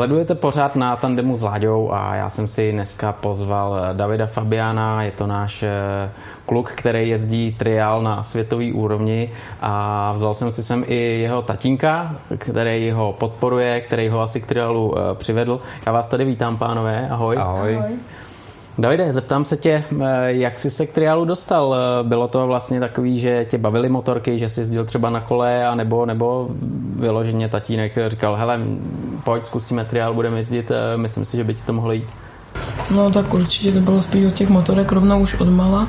Sledujete pořád na tandemu s Láďou a já jsem si dneska pozval Davida Fabiana, je to náš eh, kluk, který jezdí triál na světový úrovni a vzal jsem si sem i jeho tatínka, který ho podporuje, který ho asi k triálu eh, přivedl. Já vás tady vítám, pánové, ahoj. Ahoj. ahoj. Davide, zeptám se tě, eh, jak jsi se k triálu dostal? Eh, bylo to vlastně takový, že tě bavily motorky, že jsi jezdil třeba na kole, a nebo, nebo vyloženě tatínek říkal, hele, pojď, zkusíme triál, budeme jezdit, eh, myslím si, že by ti to mohlo jít. No tak určitě to bylo spíš od těch motorek rovnou už od mala,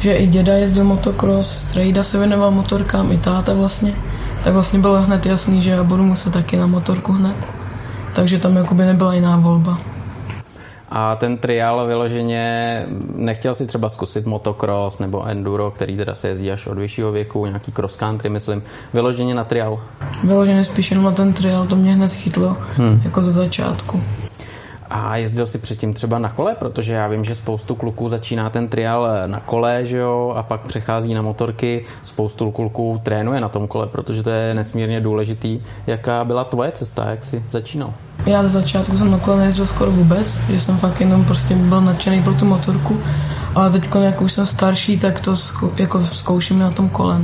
že i děda jezdil motocross, strejda se věnoval motorkám, i táta vlastně, tak vlastně bylo hned jasný, že já budu muset taky na motorku hned. Takže tam jakoby nebyla jiná volba. A ten trial vyloženě, nechtěl si třeba zkusit motocross nebo enduro, který teda se jezdí až od vyššího věku, nějaký cross country, myslím, vyloženě na trial? Vyloženě spíš jenom na ten trial, to mě hned chytlo, hmm. jako za začátku. A jezdil si předtím třeba na kole, protože já vím, že spoustu kluků začíná ten trial na kole, že jo, a pak přechází na motorky. Spoustu kluků trénuje na tom kole, protože to je nesmírně důležitý. Jaká byla tvoje cesta, jak jsi začínal? Já ze začátku jsem na kole nejezdil skoro vůbec, že jsem fakt jenom prostě byl nadšený pro tu motorku. Ale teď, jak už jsem starší, tak to zkou, jako zkouším na tom kole.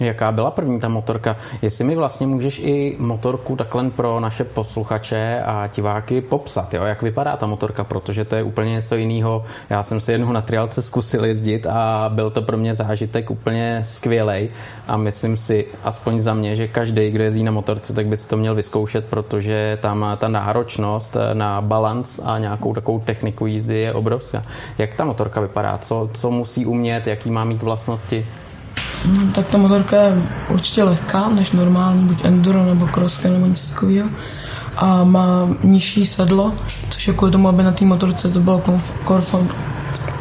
Jaká byla první ta motorka? Jestli mi vlastně můžeš i motorku takhle pro naše posluchače a diváky popsat, jo? jak vypadá ta motorka, protože to je úplně něco jiného. Já jsem si jednou na triálce zkusil jezdit a byl to pro mě zážitek úplně skvělý a myslím si, aspoň za mě, že každý, kdo jezdí na motorce, tak by si to měl vyzkoušet, protože tam ta náročnost na balans a nějakou takovou techniku jízdy je obrovská. Jak ta motorka vypadá? Co, co musí umět? Jaký má mít vlastnosti? No, tak ta motorka je určitě lehká než normální, buď enduro nebo crosska nebo něco takového. A má nižší sedlo, což je kvůli tomu, aby na té motorce to bylo komfort,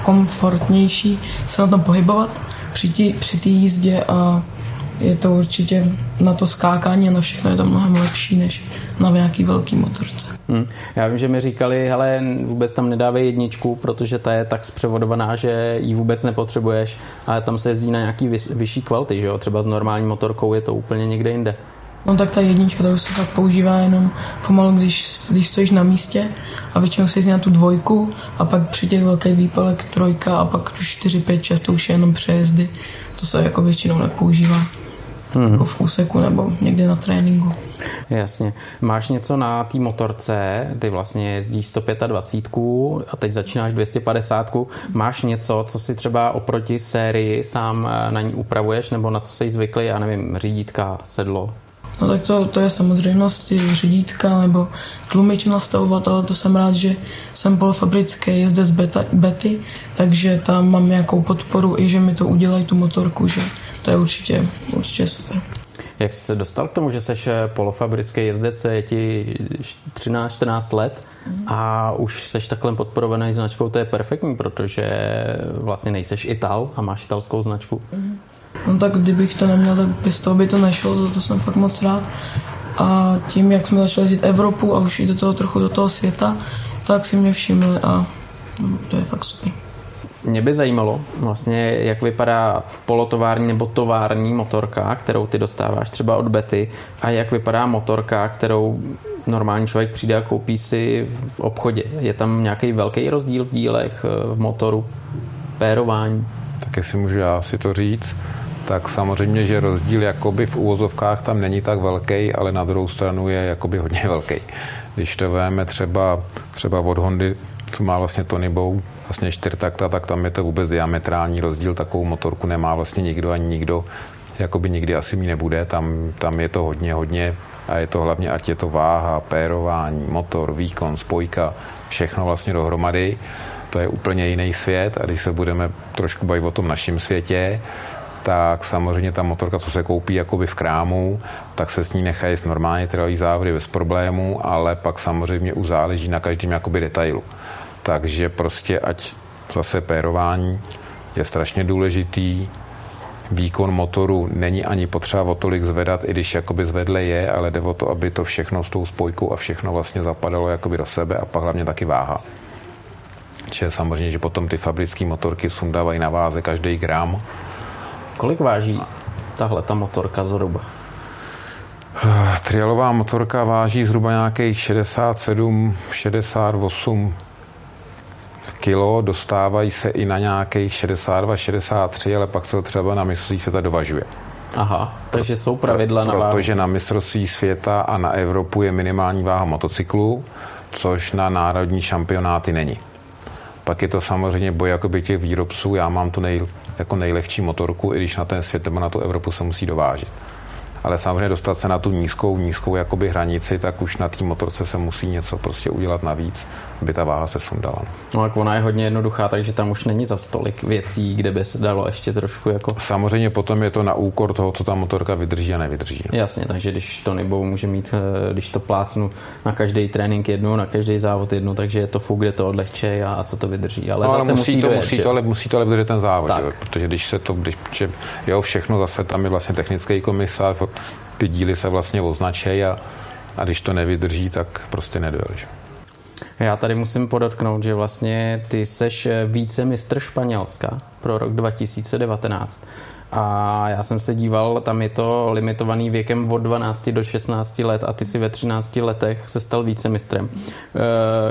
komfortnější se na tom pohybovat při té při jízdě a je to určitě na to skákání a na všechno je to mnohem lepší než na nějaký velký motorce. Hmm. Já vím, že mi říkali, hele, vůbec tam nedávej jedničku, protože ta je tak zpřevodovaná, že ji vůbec nepotřebuješ, ale tam se jezdí na nějaký vyšší kvality, že jo? Třeba s normální motorkou je to úplně někde jinde. No tak ta jednička, už se fakt používá jenom pomalu, když, když stojíš na místě a většinou se jezdí na tu dvojku a pak při těch velkých výpalek trojka a pak už 4, 5, 6 to už je jenom přejezdy. To se jako většinou nepoužívá hmm. jako v úseku nebo někde na tréninku. Jasně. Máš něco na té motorce, ty vlastně jezdíš 125 a teď začínáš 250. Máš něco, co si třeba oproti sérii sám eh, na ní upravuješ, nebo na co jsi zvyklý, já nevím, řídítka, sedlo? No tak to, to je samozřejmost, řídítka nebo tlumič nastavovat, ale to jsem rád, že jsem polofabrický jezdec beta, bety, takže tam mám nějakou podporu i, že mi to udělají tu motorku, že to je určitě, určitě super. Jak jsi se dostal k tomu, že jsi eh, polofabrický jezdec, je ti 13-14 let a už jsi takhle podporovaný značkou, to je perfektní, protože vlastně nejseš Ital a máš italskou značku. Mm. No tak kdybych to neměl, tak bez toho by to nešlo, to, to jsem fakt moc rád. A tím, jak jsme začali jezdit Evropu a už i do toho trochu do toho světa, tak si mě všimli a no, to je fakt super. Mě by zajímalo vlastně, jak vypadá polotovární nebo tovární motorka, kterou ty dostáváš třeba od Betty a jak vypadá motorka, kterou normální člověk přijde a koupí si v obchodě. Je tam nějaký velký rozdíl v dílech, v motoru, pérování? Tak jestli můžu já si to říct, tak samozřejmě, že rozdíl jakoby v úvozovkách tam není tak velký, ale na druhou stranu je jakoby hodně velký. Když to vezmeme třeba, třeba od Hondy, co má vlastně Tony Bow, vlastně čtyřtakta, tak tam je to vůbec diametrální rozdíl. Takovou motorku nemá vlastně nikdo ani nikdo, jakoby nikdy asi mi nebude. Tam, tam je to hodně, hodně a je to hlavně, ať je to váha, pérování, motor, výkon, spojka, všechno vlastně dohromady. To je úplně jiný svět a když se budeme trošku bavit o tom našem světě, tak samozřejmě ta motorka, co se koupí jakoby v krámu, tak se s ní nechají normálně trvalý závody bez problémů, ale pak samozřejmě uzáleží na každém jakoby detailu. Takže prostě ať zase pérování je strašně důležitý, výkon motoru není ani potřeba o tolik zvedat, i když jakoby zvedle je, ale jde o to, aby to všechno s tou spojkou a všechno vlastně zapadalo jakoby do sebe a pak hlavně taky váha. Čiže samozřejmě, že potom ty fabrické motorky sundávají na váze každý gram. Kolik váží tahle ta motorka zhruba? Trialová motorka váží zhruba nějakých 67, 68 kilo, dostávají se i na nějakých 62, 63, ale pak se třeba na mistrovství se to dovažuje. Aha, takže jsou pravidla na váhu. Protože na mistrovství světa a na Evropu je minimální váha motocyklu, což na národní šampionáty není. Pak je to samozřejmě boj jakoby těch výrobců. Já mám tu nej, jako nejlehčí motorku, i když na ten svět nebo na tu Evropu se musí dovážet ale samozřejmě dostat se na tu nízkou, nízkou jakoby hranici, tak už na té motorce se musí něco prostě udělat navíc, aby ta váha se sundala. No tak ona je hodně jednoduchá, takže tam už není za stolik věcí, kde by se dalo ještě trošku jako... Samozřejmě potom je to na úkor toho, co ta motorka vydrží a nevydrží. Jasně, takže když to nebo může mít, eh, když to plácnu na každý trénink jednu, na každý závod jednu, takže je to fuk, kde to odlehče a, a co to vydrží. Ale, no, ale zase musí, musí to, dojet, musí to, ale musí to ale vydržet ten závod, jo? protože když se to, když, že, jo, všechno zase tam je vlastně technický komisář, ty díly se vlastně označejí a, a když to nevydrží, tak prostě nedojel. Já tady musím podotknout, že vlastně ty seš více mistr Španělska pro rok 2019. A já jsem se díval, tam je to limitovaný věkem od 12 do 16 let a ty si ve 13 letech se stal vícemistrem.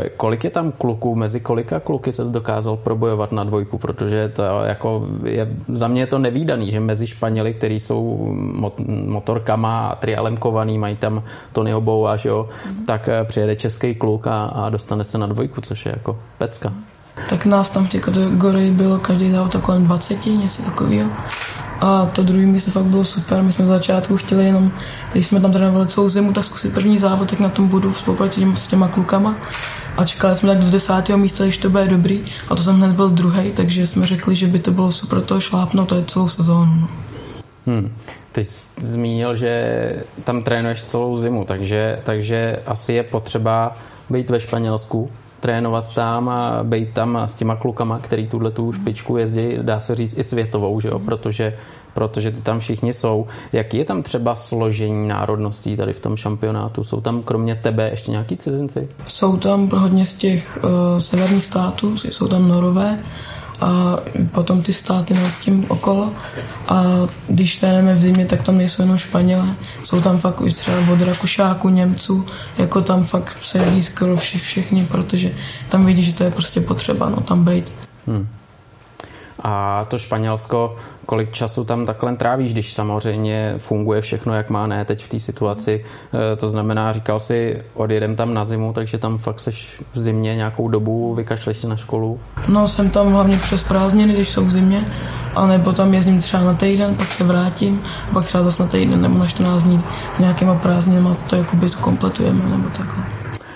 E, kolik je tam kluků, mezi kolika kluky se dokázal probojovat na dvojku, protože to jako je, za mě je to nevýdaný, že mezi Španěli, kteří jsou mot, motorkama a trialem kovaný, mají tam Tonyho Boua, že jo, mm-hmm. tak eh, přijede český kluk a, a dostane se na dvojku, což je jako pecka. Tak nás tam v té kategorii bylo každý závod kolem 20, něco takového. A to druhé místo fakt bylo super. My jsme z začátku chtěli jenom, když jsme tam trénovali celou zimu, tak zkusit první závod, tak na tom budu v s těma klukama. A čekali jsme tak do desátého místa, když to bude dobrý. A to jsem hned byl druhý, takže jsme řekli, že by to bylo super to šlápnout, to je celou sezónu. No. Hmm. Ty jsi zmínil, že tam trénuješ celou zimu, takže, takže asi je potřeba být ve Španělsku, trénovat tam a být tam s těma klukama, který tuhle tu špičku jezdí, dá se říct i světovou, že jo? Protože, protože ty tam všichni jsou. Jaký je tam třeba složení národností tady v tom šampionátu? Jsou tam kromě tebe ještě nějaký cizinci? Jsou tam hodně z těch uh, severních států, jsou tam norové, a potom ty státy nad tím okolo. A když trénujeme v zimě, tak tam nejsou jenom Španělé. Jsou tam fakt už třeba od Rakušáku, Němců, jako tam fakt se jezdí skoro vši, všichni, protože tam vidí, že to je prostě potřeba, no tam být. Hmm. A to Španělsko, kolik času tam takhle trávíš, když samozřejmě funguje všechno, jak má, ne teď v té situaci. E, to znamená, říkal si, odjedem tam na zimu, takže tam fakt seš v zimě nějakou dobu, vykašleš si na školu? No, jsem tam hlavně přes prázdniny, když jsou v zimě, a nebo tam jezdím třeba na týden, pak se vrátím, pak třeba zase na týden nebo na 14 dní nějakýma prázdninama to jakoby to kompletujeme, nebo takhle.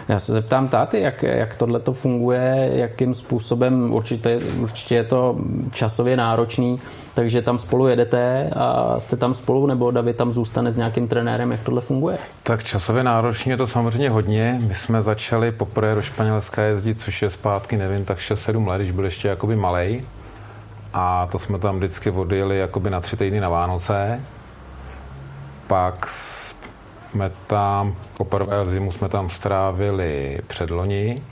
Já se zeptám táty, jak, jak tohle to funguje, jakým způsobem, určitě, určitě je to časově náročný, takže tam spolu jedete a jste tam spolu, nebo David tam zůstane s nějakým trenérem, jak tohle funguje? Tak časově náročný je to samozřejmě hodně. My jsme začali poprvé do Španělska jezdit, což je zpátky, nevím, tak 6-7 let, když byl ještě jakoby malej. A to jsme tam vždycky odjeli jakoby na tři týdny na Vánoce. Pak jsme tam, poprvé zimu jsme tam strávili předloni,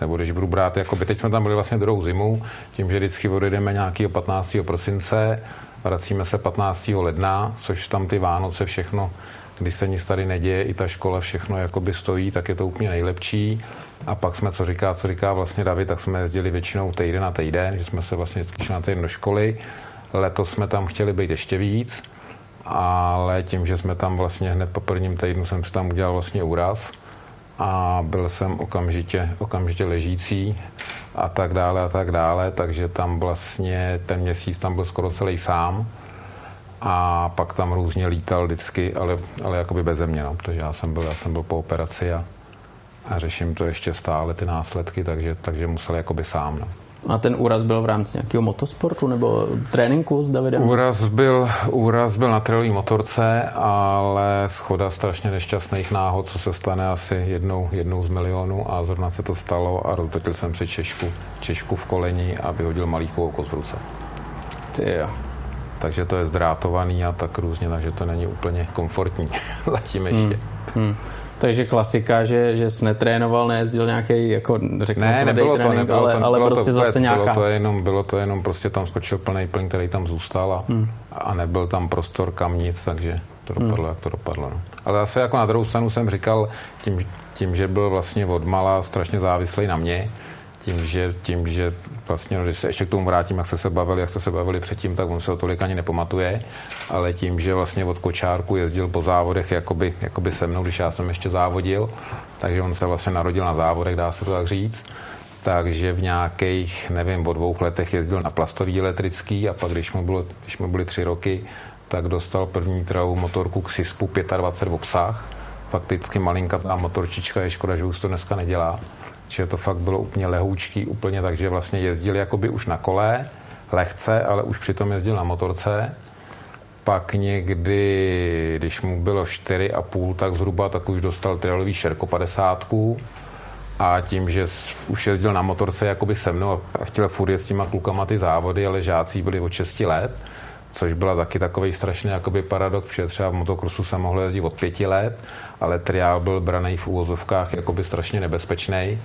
nebo když budu brát, jako by teď jsme tam byli vlastně druhou zimu, tím, že vždycky odjedeme nějakého 15. prosince, vracíme se 15. ledna, což tam ty Vánoce všechno, když se nic tady neděje, i ta škola všechno jakoby stojí, tak je to úplně nejlepší. A pak jsme, co říká, co říká vlastně David, tak jsme jezdili většinou týden na týden, že jsme se vlastně vždycky šli na týden do školy. Letos jsme tam chtěli být ještě víc, ale tím, že jsme tam vlastně hned po prvním týdnu jsem si tam udělal vlastně úraz a byl jsem okamžitě, okamžitě ležící a tak dále a tak dále, takže tam vlastně ten měsíc tam byl skoro celý sám a pak tam různě lítal vždycky, ale, ale jakoby beze mě, no, protože já jsem byl, já jsem byl po operaci a, a řeším to ještě stále ty následky, takže, takže musel jakoby sám. No. A ten úraz byl v rámci nějakého motosportu nebo tréninku s Davidem? Úraz byl, úraz byl na trailové motorce, ale schoda strašně nešťastných náhod, co se stane asi jednou, jednou z milionů a zrovna se to stalo a roztočil jsem si češku, češku v koleni a vyhodil malý oko z ruce. Ty jo. Takže to je zdrátovaný a tak různě, takže to není úplně komfortní zatím ještě. Hmm. Hmm. Takže klasika, že, že jsi netrénoval, nejezdil nějaký, jako řeknu, ne, nebylo to, trénink, nebylo ale, to, ale bylo prostě to, zase nějaká... Bylo to, jenom, bylo to jenom, prostě tam skočil plný plyn, který tam zůstal a, hmm. a nebyl tam prostor kam nic, takže, to dopadlo, hmm. jak to dopadlo. No. Ale zase jako na druhou stranu jsem říkal, tím, tím, že byl vlastně od mala strašně závislý na mě, tím, že, tím, že vlastně, no, když se ještě k tomu vrátím, jak se se bavili, jak se se bavili předtím, tak on se o tolik ani nepamatuje, ale tím, že vlastně od kočárku jezdil po závodech jakoby, jakoby se mnou, když já jsem ještě závodil, takže on se vlastně narodil na závodech, dá se to tak říct, takže v nějakých, nevím, o dvou letech jezdil na plastový elektrický a pak, když mu, bylo, když mu byly tři roky, tak dostal první trau motorku k SISPu 25 v obsah. Fakticky malinká ta motorčička, je škoda, že už to dneska nedělá. Že to fakt bylo úplně lehoučký, úplně tak, že vlastně jezdil jakoby už na kole, lehce, ale už přitom jezdil na motorce. Pak někdy, když mu bylo 4,5, tak zhruba, tak už dostal trailový šerko 50 a tím, že už jezdil na motorce jakoby se mnou a chtěl furt s těma klukama ty závody, ale žácí byli od 6 let, což byla taky takový strašný jakoby paradox, protože třeba v motokrosu se mohlo jezdit od 5 let, ale triál byl braný v úvozovkách jakoby strašně nebezpečný.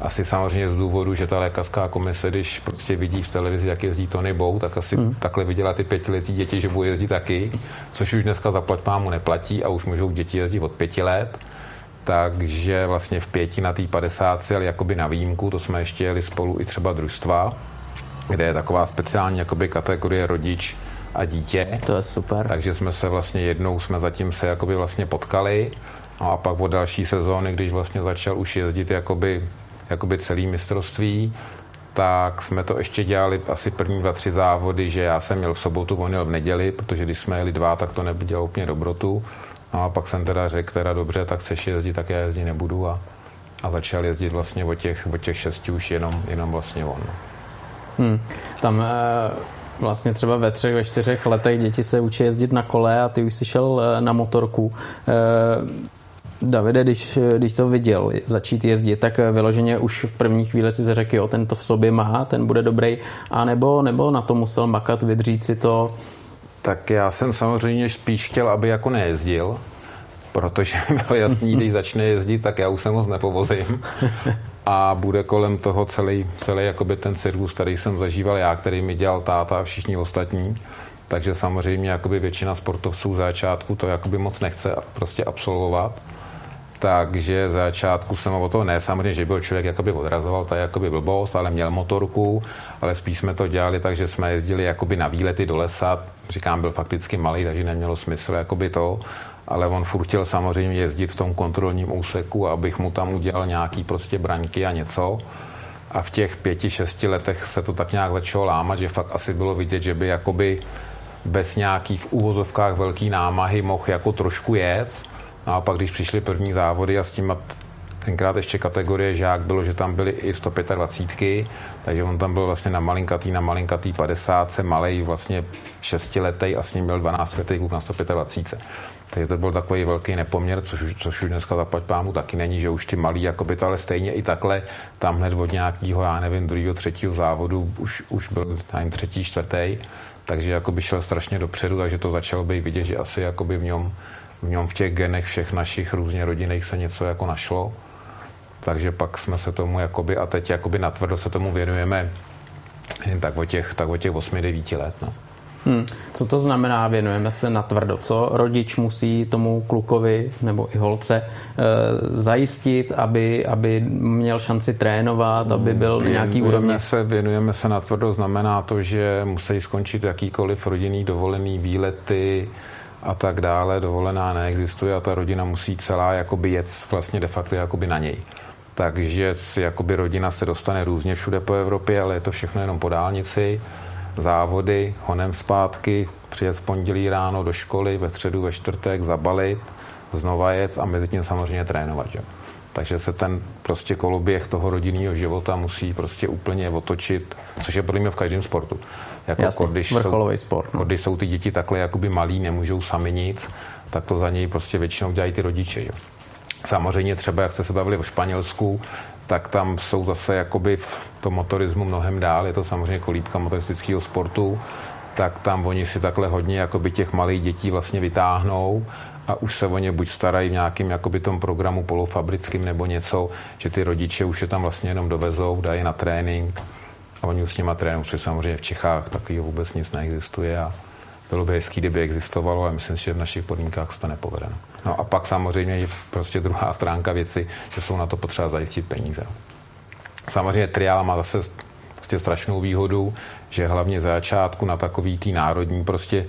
Asi samozřejmě z důvodu, že ta lékařská komise, když prostě vidí v televizi, jak jezdí Tony Bow, tak asi hmm. takhle viděla ty pětiletí děti, že budou jezdit taky, což už dneska zaplať mámu neplatí a už můžou děti jezdit od pěti let takže vlastně v pěti na té 50 ale jakoby na výjimku, to jsme ještě jeli spolu i třeba družstva, kde je taková speciální jakoby kategorie rodič a dítě. To je super. Takže jsme se vlastně jednou jsme zatím se jakoby vlastně potkali no a pak od další sezóny, když vlastně začal už jezdit jakoby, jakoby celý mistrovství, tak jsme to ještě dělali asi první dva, tři závody, že já jsem měl v sobotu, on měl v neděli, protože když jsme jeli dva, tak to nebylo úplně dobrotu. No a pak jsem teda řekl, teda dobře, tak chceš jezdit, tak já jezdit nebudu a, a začal jezdit vlastně od těch, od těch šesti už jenom, jenom vlastně on. Hmm. Tam e, vlastně třeba ve třech, ve čtyřech letech děti se učí jezdit na kole a ty už jsi šel e, na motorku. E, Davide, když, když to viděl začít jezdit, tak vyloženě už v první chvíli si řekl, jo, ten to v sobě má, ten bude dobrý, a nebo, nebo na to musel makat, vydřít si to, tak já jsem samozřejmě spíš chtěl, aby jako nejezdil, protože bylo jasný, když začne jezdit, tak já už se moc nepovozím. A bude kolem toho celý, celý jakoby ten cirkus, který jsem zažíval já, který mi dělal táta a všichni ostatní. Takže samozřejmě jakoby většina sportovců v začátku to jakoby moc nechce prostě absolvovat. Takže za začátku jsem o toho ne, samozřejmě, že byl člověk jakoby odrazoval, to jakoby blbost, ale měl motorku, ale spíš jsme to dělali tak, že jsme jezdili jakoby na výlety do lesa, říkám, byl fakticky malý, takže nemělo smysl jakoby to, ale on furt chtěl samozřejmě jezdit v tom kontrolním úseku, abych mu tam udělal nějaký prostě braňky a něco. A v těch pěti, šesti letech se to tak nějak začalo lámat, že fakt asi bylo vidět, že by jakoby bez nějakých úvozovkách velký námahy mohl jako trošku jet No a pak, když přišly první závody a s tím tenkrát ještě kategorie žák bylo, že tam byly i 125, takže on tam byl vlastně na malinkatý, na malinkatý 50, malej vlastně šestiletý a s ním byl 12 letý kluk na 125. Takže to byl takový velký nepoměr, což, což už dneska zaplať pámu taky není, že už ty malí, jako by to, ale stejně i takhle, tam hned od nějakého, já nevím, druhého, třetího závodu už, už byl nevím, třetí, čtvrtý, takže jako by šel strašně dopředu, takže to začalo být vidět, že asi jako by v něm v něm v těch genech všech našich různě rodinných se něco jako našlo. Takže pak jsme se tomu jakoby, a teď jakoby natvrdo se tomu věnujeme tak o těch, tak o těch 8-9 let. No. Hmm. Co to znamená, věnujeme se na tvrdo? Co rodič musí tomu klukovi nebo i holce e, zajistit, aby, aby měl šanci trénovat, aby byl na nějaký úrovni? Se, věnujeme se na tvrdo, znamená to, že musí skončit jakýkoliv rodinný dovolený výlety, a tak dále, dovolená neexistuje a ta rodina musí celá jakoby jet vlastně de facto jakoby na něj. Takže jakoby rodina se dostane různě všude po Evropě, ale je to všechno jenom po dálnici, závody, honem zpátky, přijet z pondělí ráno do školy, ve středu, ve čtvrtek, zabalit, znova jet a mezi tím samozřejmě trénovat. Že? Takže se ten prostě koloběh toho rodinného života musí prostě úplně otočit, což je podle mě v každém sportu. Jako Jasně, když vrcholový jsou, sport. No. Když jsou ty děti takhle jakoby malí, nemůžou sami nic, tak to za něj prostě většinou dělají ty rodiče. Jo. Samozřejmě třeba, jak jste se bavili o Španělsku, tak tam jsou zase jakoby v tom motorismu mnohem dál, je to samozřejmě kolíbka motoristického sportu, tak tam oni si takhle hodně jakoby těch malých dětí vlastně vytáhnou a už se o ně buď starají v nějakým jakoby tom programu polofabrickým nebo něco, že ty rodiče už je tam vlastně jenom dovezou, dají na trénink a oni s nima trénují, protože samozřejmě v Čechách takového vůbec nic neexistuje a bylo by hezký, kdyby existovalo, ale myslím si, že v našich podmínkách se to nepovede. No a pak samozřejmě je prostě druhá stránka věci, že jsou na to potřeba zajistit peníze. Samozřejmě triál má zase prostě strašnou výhodu, že hlavně za začátku na takový tý národní prostě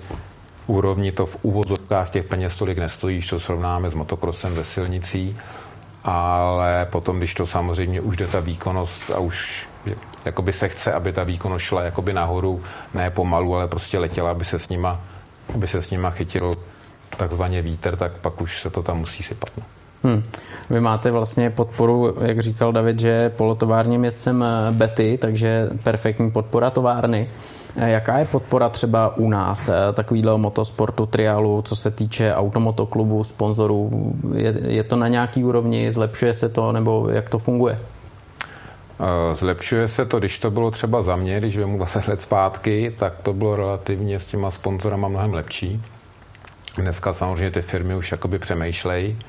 úrovni to v úvozovkách těch peněz tolik nestojí, co srovnáme s motokrosem ve silnicí, ale potom, když to samozřejmě už jde ta výkonnost a už jakoby se chce, aby ta výkonnost šla jakoby nahoru, ne pomalu, ale prostě letěla, aby se s nima, aby se s nima chytil takzvaně vítr, tak pak už se to tam musí sypat. No. Hmm. Vy máte vlastně podporu, jak říkal David, že polotovárním městcem eh, Betty, takže perfektní podpora továrny. Eh, jaká je podpora třeba u nás, eh, takovýhle motosportu, triálu, co se týče automotoklubu, sponzorů? Je, je to na nějaký úrovni, zlepšuje se to, nebo jak to funguje? Zlepšuje se to, když to bylo třeba za mě, když vemu 20 let zpátky, tak to bylo relativně s těma sponzorama mnohem lepší. Dneska samozřejmě ty firmy už jakoby přemýšlejí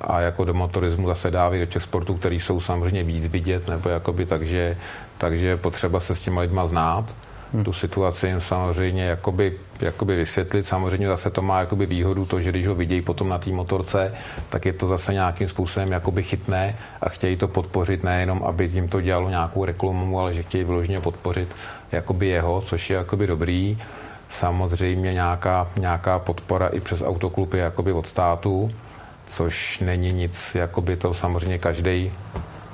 a jako do motorismu zase dávají do těch sportů, které jsou samozřejmě víc vidět, nebo jakoby takže, takže je potřeba se s těma lidma znát. Hmm. Tu situaci jim samozřejmě jakoby, jakoby vysvětlit. Samozřejmě zase to má jakoby výhodu to, že když ho vidějí potom na té motorce, tak je to zase nějakým způsobem jakoby chytné a chtějí to podpořit nejenom, aby jim to dělalo nějakou reklamu, ale že chtějí vyloženě podpořit jakoby jeho, což je jakoby dobrý. Samozřejmě nějaká, nějaká podpora i přes autoklub je jakoby od státu, což není nic, jakoby to samozřejmě každý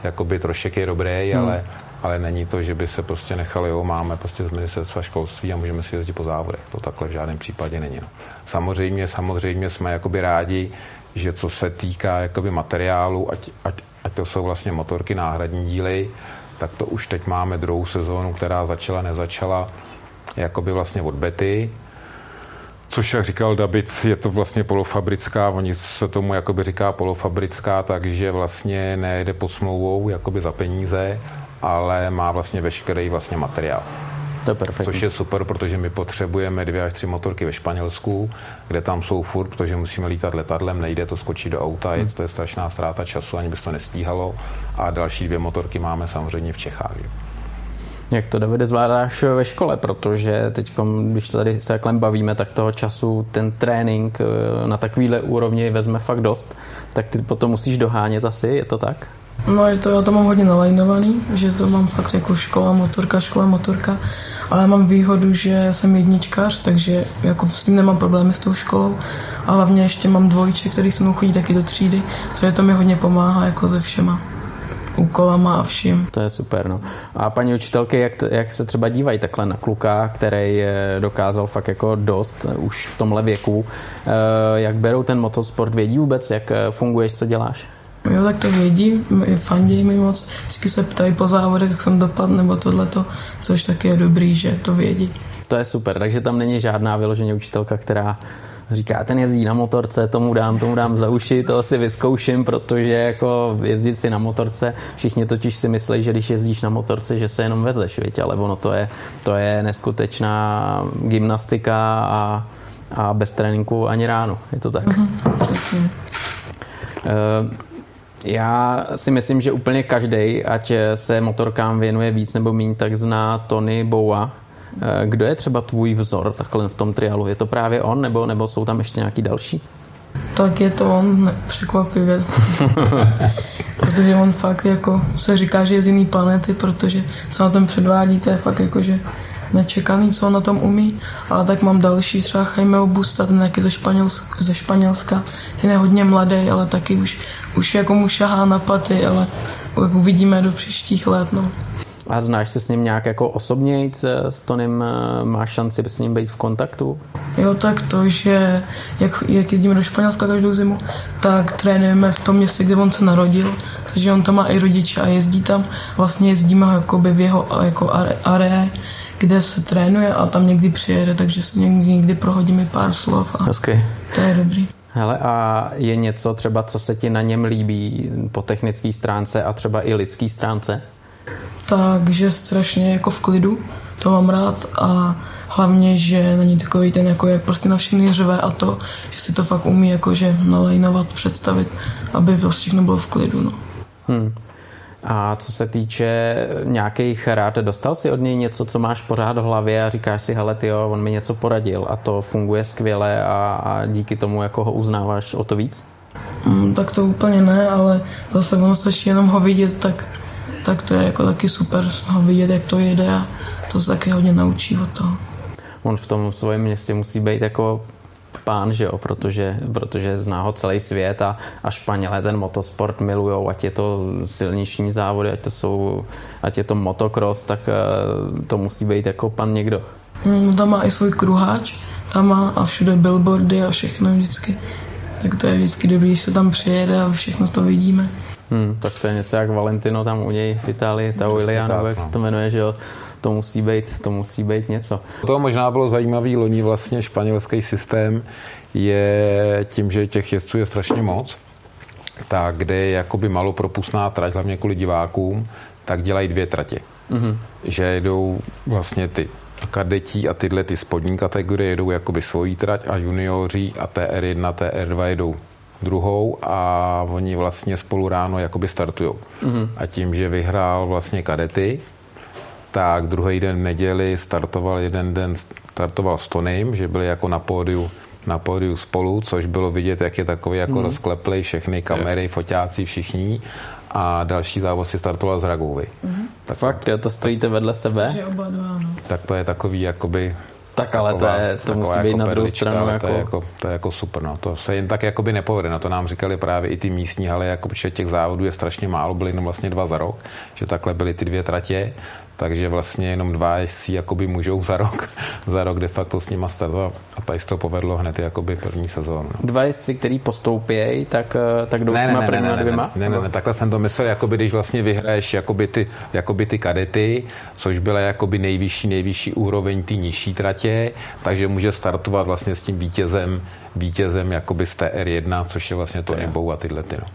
jakoby trošek je dobrý, hmm. ale, ale není to, že by se prostě nechali, jo, máme prostě z ministerstva školství a můžeme si jezdit po závodech. To takhle v žádném případě není. No. Samozřejmě, samozřejmě jsme jakoby rádi, že co se týká jakoby materiálu, ať, ať, ať to jsou vlastně motorky, náhradní díly, tak to už teď máme druhou sezónu, která začala, nezačala, jakoby vlastně od Betty, Což, jak říkal David, je to vlastně polofabrická, oni se tomu jakoby říká polofabrická, takže vlastně nejde pod smlouvou jakoby za peníze, ale má vlastně veškerý vlastně materiál. To je perfektní. Což je super, protože my potřebujeme dvě až tři motorky ve Španělsku, kde tam jsou furt, protože musíme lítat letadlem, nejde to skočit do auta, hmm. to je strašná ztráta času, ani by to nestíhalo. A další dvě motorky máme samozřejmě v Čechách. Jak to, Davide, zvládáš ve škole? Protože teď, když tady se takhle bavíme, tak toho času ten trénink eh, na takovýhle úrovni vezme fakt dost. Tak ty potom musíš dohánět asi, je to tak? No je to, já to mám hodně nalajnovaný, že to mám fakt jako škola, motorka, škola, motorka. Ale já mám výhodu, že jsem jedničkař, takže jako s tím nemám problémy s tou školou. A hlavně ještě mám dvojče, který se mnou chodí taky do třídy, takže to mi hodně pomáhá jako ze všema úkolama a vším. To je super, no. A paní učitelky, jak, jak se třeba dívají takhle na kluka, který dokázal fakt jako dost už v tomhle věku, eh, jak berou ten motosport, vědí vůbec, jak eh, funguješ, co děláš? Jo, tak to vědí, fandí mi moc, vždycky se ptají po závodech, jak jsem dopadl, nebo tohleto, což taky je dobrý, že to vědí. To je super, takže tam není žádná vyloženě učitelka, která říká, ten jezdí na motorce, tomu dám, tomu dám za uši, to si vyzkouším, protože jako jezdit si na motorce, všichni totiž si myslí, že když jezdíš na motorce, že se jenom vezeš, víte, ale ono to je, to je neskutečná gymnastika a, a bez tréninku ani ráno, je to tak. Mm-hmm. Já si myslím, že úplně každý, ať se motorkám věnuje víc nebo méně, tak zná Tony Boua, kdo je třeba tvůj vzor takhle v tom triálu? Je to právě on, nebo, nebo jsou tam ještě nějaký další? Tak je to on, překvapivě. protože on fakt jako se říká, že je z jiný planety, protože co na tom předvádí, to je fakt jako, že nečekaný, co on na tom umí. A tak mám další, třeba Jaime Obusta, ten taky ze, Španělska, ze Španělska. Ten je hodně mladý, ale taky už, už jako mu šahá na paty, ale uvidíme do příštích let. No. A znáš se s ním nějak jako osobně s Tonym? Eh, máš šanci s ním být v kontaktu? Jo, tak to, že jak, jak jezdíme do Španělska každou zimu, tak trénujeme v tom městě, kde on se narodil, takže on tam má i rodiče a jezdí tam. Vlastně jezdíme jakoby v jeho jako are, kde se trénuje a tam někdy přijede, takže se někdy, někdy prohodíme pár slov a Hezky. to je dobrý. Hele, a je něco třeba, co se ti na něm líbí po technické stránce a třeba i lidské stránce? Takže strašně jako v klidu, to mám rád a hlavně, že není takový ten, jako jak prostě na všechny řve a to, že si to fakt umí jakože nalajnovat, představit, aby to všechno bylo v klidu. No. Hmm. A co se týče nějakých rád, dostal si od něj něco, co máš pořád v hlavě a říkáš si, hele ty on mi něco poradil a to funguje skvěle a, a díky tomu jako ho uznáváš o to víc? Mm, tak to úplně ne, ale zase ono stačí jenom ho vidět, tak, tak to je jako taky super ho vidět, jak to jede a to se taky hodně naučí od toho. On v tom svém městě musí být jako pán, že jo, protože, protože zná ho celý svět a, a Španělé ten motosport milujou, ať je to silniční závody, ať to jsou, ať je to motocross, tak uh, to musí být jako pan někdo. Hmm, tam má i svůj kruháč, tam má a všude billboardy a všechno vždycky. Tak to je vždycky dobrý, když se tam přijede a všechno to vidíme. Hmm, tak to je něco jak Valentino tam u něj v Itálii, ta William, jak se to jmenuje, že jo to musí být, to musí být něco. To možná bylo zajímavý loni vlastně španělský systém je tím, že těch jezdců je strašně moc, tak kde je jakoby malopropustná trať, hlavně kvůli divákům, tak dělají dvě tratě. Mm-hmm. Že jedou vlastně ty kadetí a tyhle ty spodní kategorie jedou jakoby svojí trať a junioři a TR1, TR2 jedou druhou a oni vlastně spolu ráno jakoby startujou. Mm-hmm. A tím, že vyhrál vlastně kadety, tak druhý den neděli startoval jeden den startoval s Tonym, že byli jako na pódiu na pódiu spolu, což bylo vidět, jak je takový jako mm. rozkleplej, všechny kamery, foťáci, všichni a další závod si startoval z Ragouvy. Mm. Tak Fakt, jo, to stojíte vedle sebe? Že oba dva, no. Tak to je takový jakoby tak ale taková, to, je, to musí být jako na druhou stranu. Jako... To, je jako, to je jako super. No. To se jen tak jakoby nepovede. No. To nám říkali právě i ty místní ale jako, protože těch závodů je strašně málo, byly jenom vlastně dva za rok, že takhle byly ty dvě tratě takže vlastně jenom dva jezdci jakoby můžou za rok, za rok de facto s nima startovat a tady to povedlo hned jakoby první sezónu. No. Dva jezdci, který postoupějí, tak, eh, tak jdou ne, s těma ne, ne, ne, dvěma? Ne, ne, ne, takhle jsem to myslel, jakoby když vlastně vyhraješ jakoby ty, jakoby ty kadety, což byla jakoby nejvyšší, nejvyšší úroveň ty nižší tratě, takže může startovat vlastně s tím vítězem, vítězem jakoby z TR1, což je vlastně to Nebou a tyhle ty. No.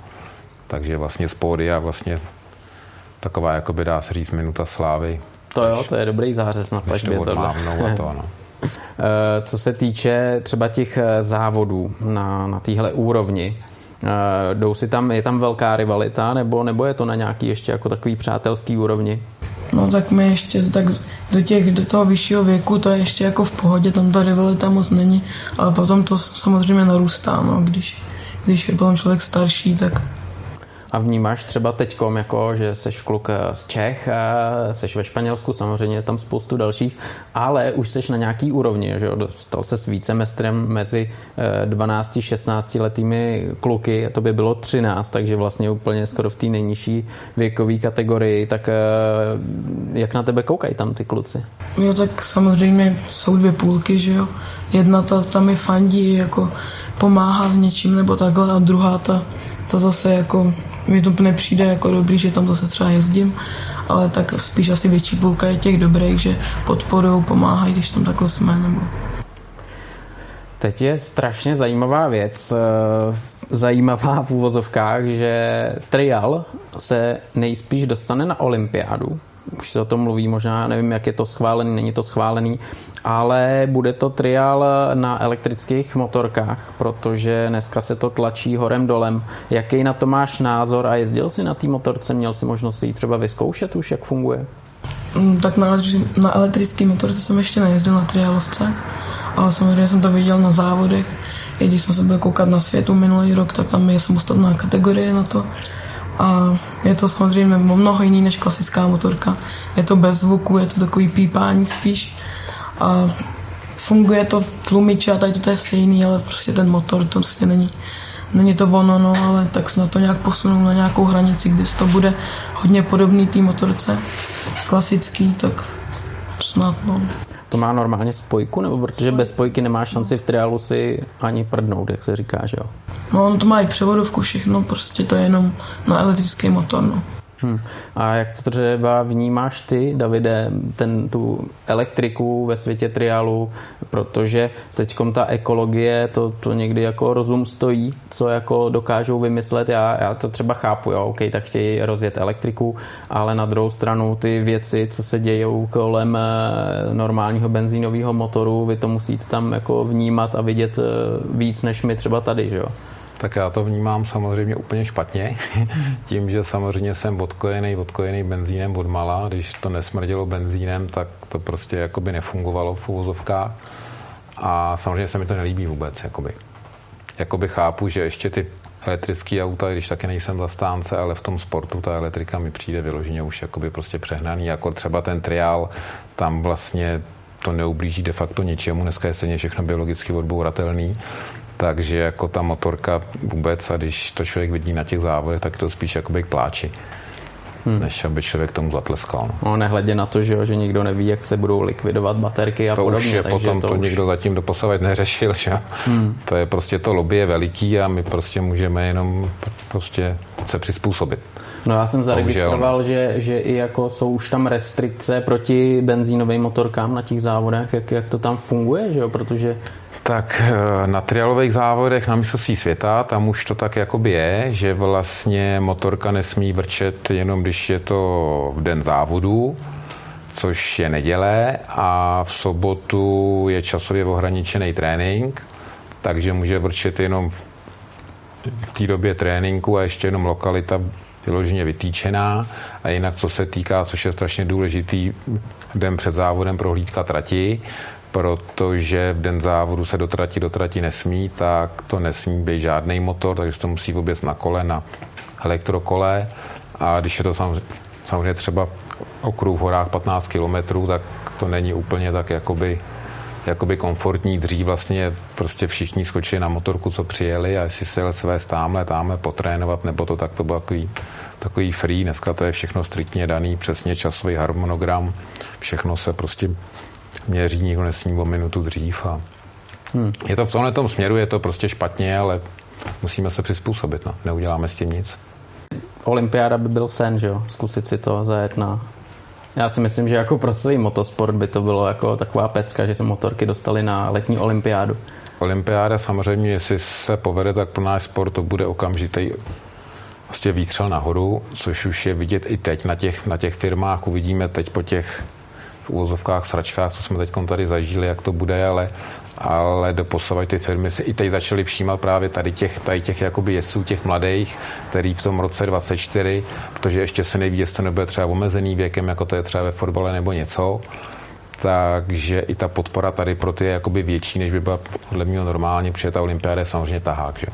Takže vlastně z pódia vlastně taková, jako by dá se říct, minuta slávy. To jo, to je dobrý zářez na platbě. To a to, ano. Eh, co se týče třeba těch eh, závodů na, na téhle úrovni, eh, jdou si tam, je tam velká rivalita, nebo, nebo je to na nějaký ještě jako takový přátelský úrovni? No tak my ještě tak do těch, do toho vyššího věku to je ještě jako v pohodě, tam ta rivalita moc není, ale potom to samozřejmě narůstá, no, když, když je potom člověk starší, tak a vnímáš třeba teďkom, jako, že seš kluk eh, z Čech, eh, seš ve Španělsku, samozřejmě tam spoustu dalších, ale už seš na nějaký úrovni, že dostal se s vícemestrem mezi 12-16 eh, letými kluky, to by bylo 13, takže vlastně úplně skoro v té nejnižší věkové kategorii, tak jak na tebe koukají tam ty kluci? Jo, tak samozřejmě jsou dvě půlky, že jo. Jedna ta, ta mi fandí, jako pomáhá v něčím nebo takhle a druhá ta, ta zase jako mi to nepřijde jako dobrý, že tam zase třeba jezdím, ale tak spíš asi větší půlka je těch dobrých, že podporují, pomáhají, když tam takhle jsme. Nebo... Teď je strašně zajímavá věc, eh, zajímavá v úvozovkách, že trial se nejspíš dostane na olympiádu už se o tom mluví, možná nevím, jak je to schválený, není to schválený, ale bude to trial na elektrických motorkách, protože dneska se to tlačí horem dolem. Jaký na to máš názor a jezdil jsi na té motorce, měl si možnost ji třeba vyzkoušet už, jak funguje? Mm, tak na, na elektrické motorce jsem ještě nejezdil na trialovce, ale samozřejmě jsem to viděl na závodech. I když jsme se byli koukat na světu minulý rok, tak tam je samostatná kategorie na to a je to samozřejmě mnoho jiný než klasická motorka. Je to bez zvuku, je to takový pípání spíš a funguje to tlumiče a tady to je stejný, ale prostě ten motor to prostě není, není to ono, no, ale tak se na to nějak posunou na nějakou hranici, kdy to bude hodně podobný té motorce klasický, tak snad no. To má normálně spojku, nebo protože bez spojky nemá šanci v triálu si ani prdnout, jak se říká, že jo? No on to má i převodovku, všechno, prostě to je jenom na elektrický motor, no. Hmm. A jak to třeba vnímáš ty, Davide, ten, tu elektriku ve světě triálu, protože teď ta ekologie, to, to někdy jako rozum stojí, co jako dokážou vymyslet. Já, já to třeba chápu, jo, OK, tak chtějí rozjet elektriku, ale na druhou stranu ty věci, co se dějou kolem eh, normálního benzínového motoru, vy to musíte tam jako vnímat a vidět eh, víc než my třeba tady, že jo? Tak já to vnímám samozřejmě úplně špatně. Tím, že samozřejmě jsem odkojený, odkojený benzínem od mala. Když to nesmrdělo benzínem, tak to prostě jakoby nefungovalo v uvozovkách. A samozřejmě se mi to nelíbí vůbec. Jakoby. Jakoby chápu, že ještě ty elektrické auta, když taky nejsem zastánce, ale v tom sportu ta elektrika mi přijde vyloženě už jakoby prostě přehnaný, jako třeba ten triál, tam vlastně to neublíží de facto ničemu, dneska je stejně všechno biologicky odbouratelný, takže jako ta motorka vůbec a když to člověk vidí na těch závodech, tak to spíš jakoby k pláči. Hmm. než aby člověk tomu zatleskal. No, no nehledě na to, že, že nikdo neví, jak se budou likvidovat baterky a to podobně. Už je takže potom to, to už... nikdo zatím doposavat neřešil. Že? Hmm. To je prostě to lobby je veliký a my prostě můžeme jenom prostě se přizpůsobit. No já jsem zaregistroval, že, že i jako jsou už tam restrikce proti benzínovým motorkám na těch závodech, jak, jak to tam funguje, že jo? protože tak eh, na trialových závodech na mistrovství světa, tam už to tak jakoby je, že vlastně motorka nesmí vrčet jenom když je to v den závodu, což je neděle a v sobotu je časově ohraničený trénink, takže může vrčet jenom v té době tréninku a ještě jenom lokalita vyloženě vytýčená. A jinak co se týká, což je strašně důležitý, den před závodem prohlídka trati, protože v den závodu se do trati, do trati nesmí, tak to nesmí být žádný motor, takže to musí vůbec na kole, na elektrokole a když je to samozřejmě, třeba okruh v horách 15 km, tak to není úplně tak jakoby jakoby komfortní. Dřív vlastně prostě všichni skočili na motorku, co přijeli a jestli se své stámhle, támhle potrénovat, nebo to tak to bylo takový, takový free. Dneska to je všechno striktně daný, přesně časový harmonogram, všechno se prostě měří, nikdo nesmí o minutu dřív. A hmm. Je to v tomhle tom směru, je to prostě špatně, ale musíme se přizpůsobit, no. neuděláme s tím nic. Olympiáda by byl sen, že jo? Zkusit si to zajet na... Já si myslím, že jako pro celý motosport by to bylo jako taková pecka, že se motorky dostaly na letní olympiádu. Olympiáda samozřejmě, jestli se povede, tak pro náš sport to bude okamžitý vlastně výstřel nahoru, což už je vidět i teď na těch, na těch firmách. Uvidíme teď po těch úvozovkách, sračkách, co jsme teď tady zažili, jak to bude, ale ale doposovat ty firmy se i teď začaly všímat právě tady těch, tady těch jakoby jezdců, těch mladých, který v tom roce 24, protože ještě se neví, jestli to nebude třeba omezený věkem, jako to je třeba ve fotbale nebo něco, takže i ta podpora tady pro ty je jakoby větší, než by byla podle mě normálně, protože ta olympiáda je samozřejmě tahák, že?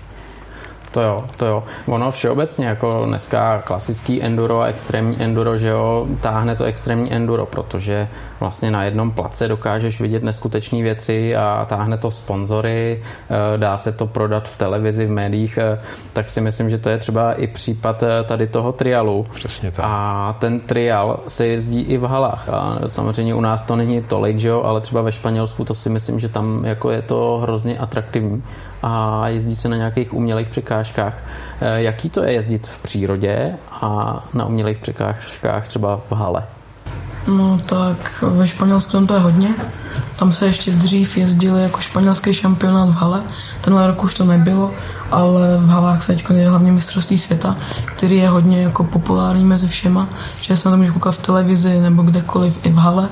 To jo, to jo. Ono všeobecně jako dneska klasický enduro a extrémní enduro, že jo, táhne to extrémní enduro, protože vlastně na jednom place dokážeš vidět neskutečné věci a táhne to sponzory, eh, dá se to prodat v televizi, v médiích, eh, tak si myslím, že to je třeba i případ eh, tady toho trialu. Přesně tak. A ten trial se jezdí i v halách a samozřejmě u nás to není tolik, že jo, ale třeba ve Španělsku to si myslím, že tam jako je to hrozně atraktivní a jezdí se na nějakých umělých překážkách. Eh, jaký to je jezdit v přírodě a na umělých překážkách třeba v hale? No tak ve Španělsku tam to je hodně. Tam se ještě dřív jezdili jako španělský šampionát v hale. Tenhle rok už to nebylo, ale v halách se teď je hlavně mistrovství světa, který je hodně jako populární mezi všema, že se na to koukat v televizi nebo kdekoliv i v hale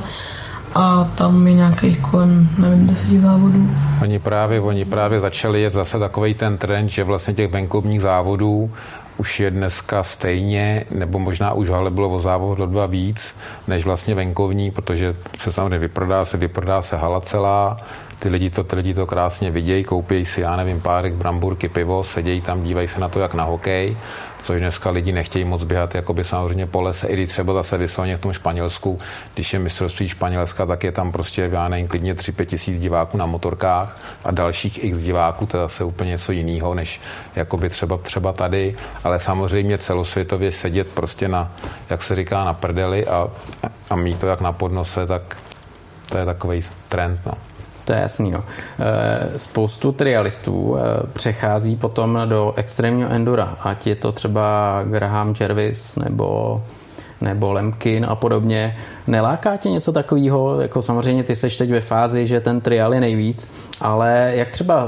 a tam je nějakých kolem, nevím, deseti závodů. Oni právě, oni právě začali jet zase takový ten trend, že vlastně těch venkovních závodů už je dneska stejně, nebo možná už ale bylo o závod do dva víc, než vlastně venkovní, protože se samozřejmě vyprodá se, vyprodá se hala celá, ty lidi to, ty lidi to krásně vidějí, koupí si, já nevím, párek bramburky, pivo, sedějí tam, dívají se na to, jak na hokej což dneska lidi nechtějí moc běhat jakoby samozřejmě po lese, i když třeba zase vysloveně v tom Španělsku, když je mistrovství Španělska, tak je tam prostě, já nevím, klidně 3-5 tisíc diváků na motorkách a dalších x diváků, to je zase úplně něco jiného, než jakoby třeba, třeba tady, ale samozřejmě celosvětově sedět prostě na, jak se říká, na prdeli a, a mít to jak na podnose, tak to je takový trend. No. To je jasný. No. Spoustu trialistů e, přechází potom do extrémního endura, ať je to třeba Graham Jervis nebo nebo Lemkin a podobně. Neláká tě něco takového? Jako samozřejmě ty seš teď ve fázi, že ten trial je nejvíc, ale jak třeba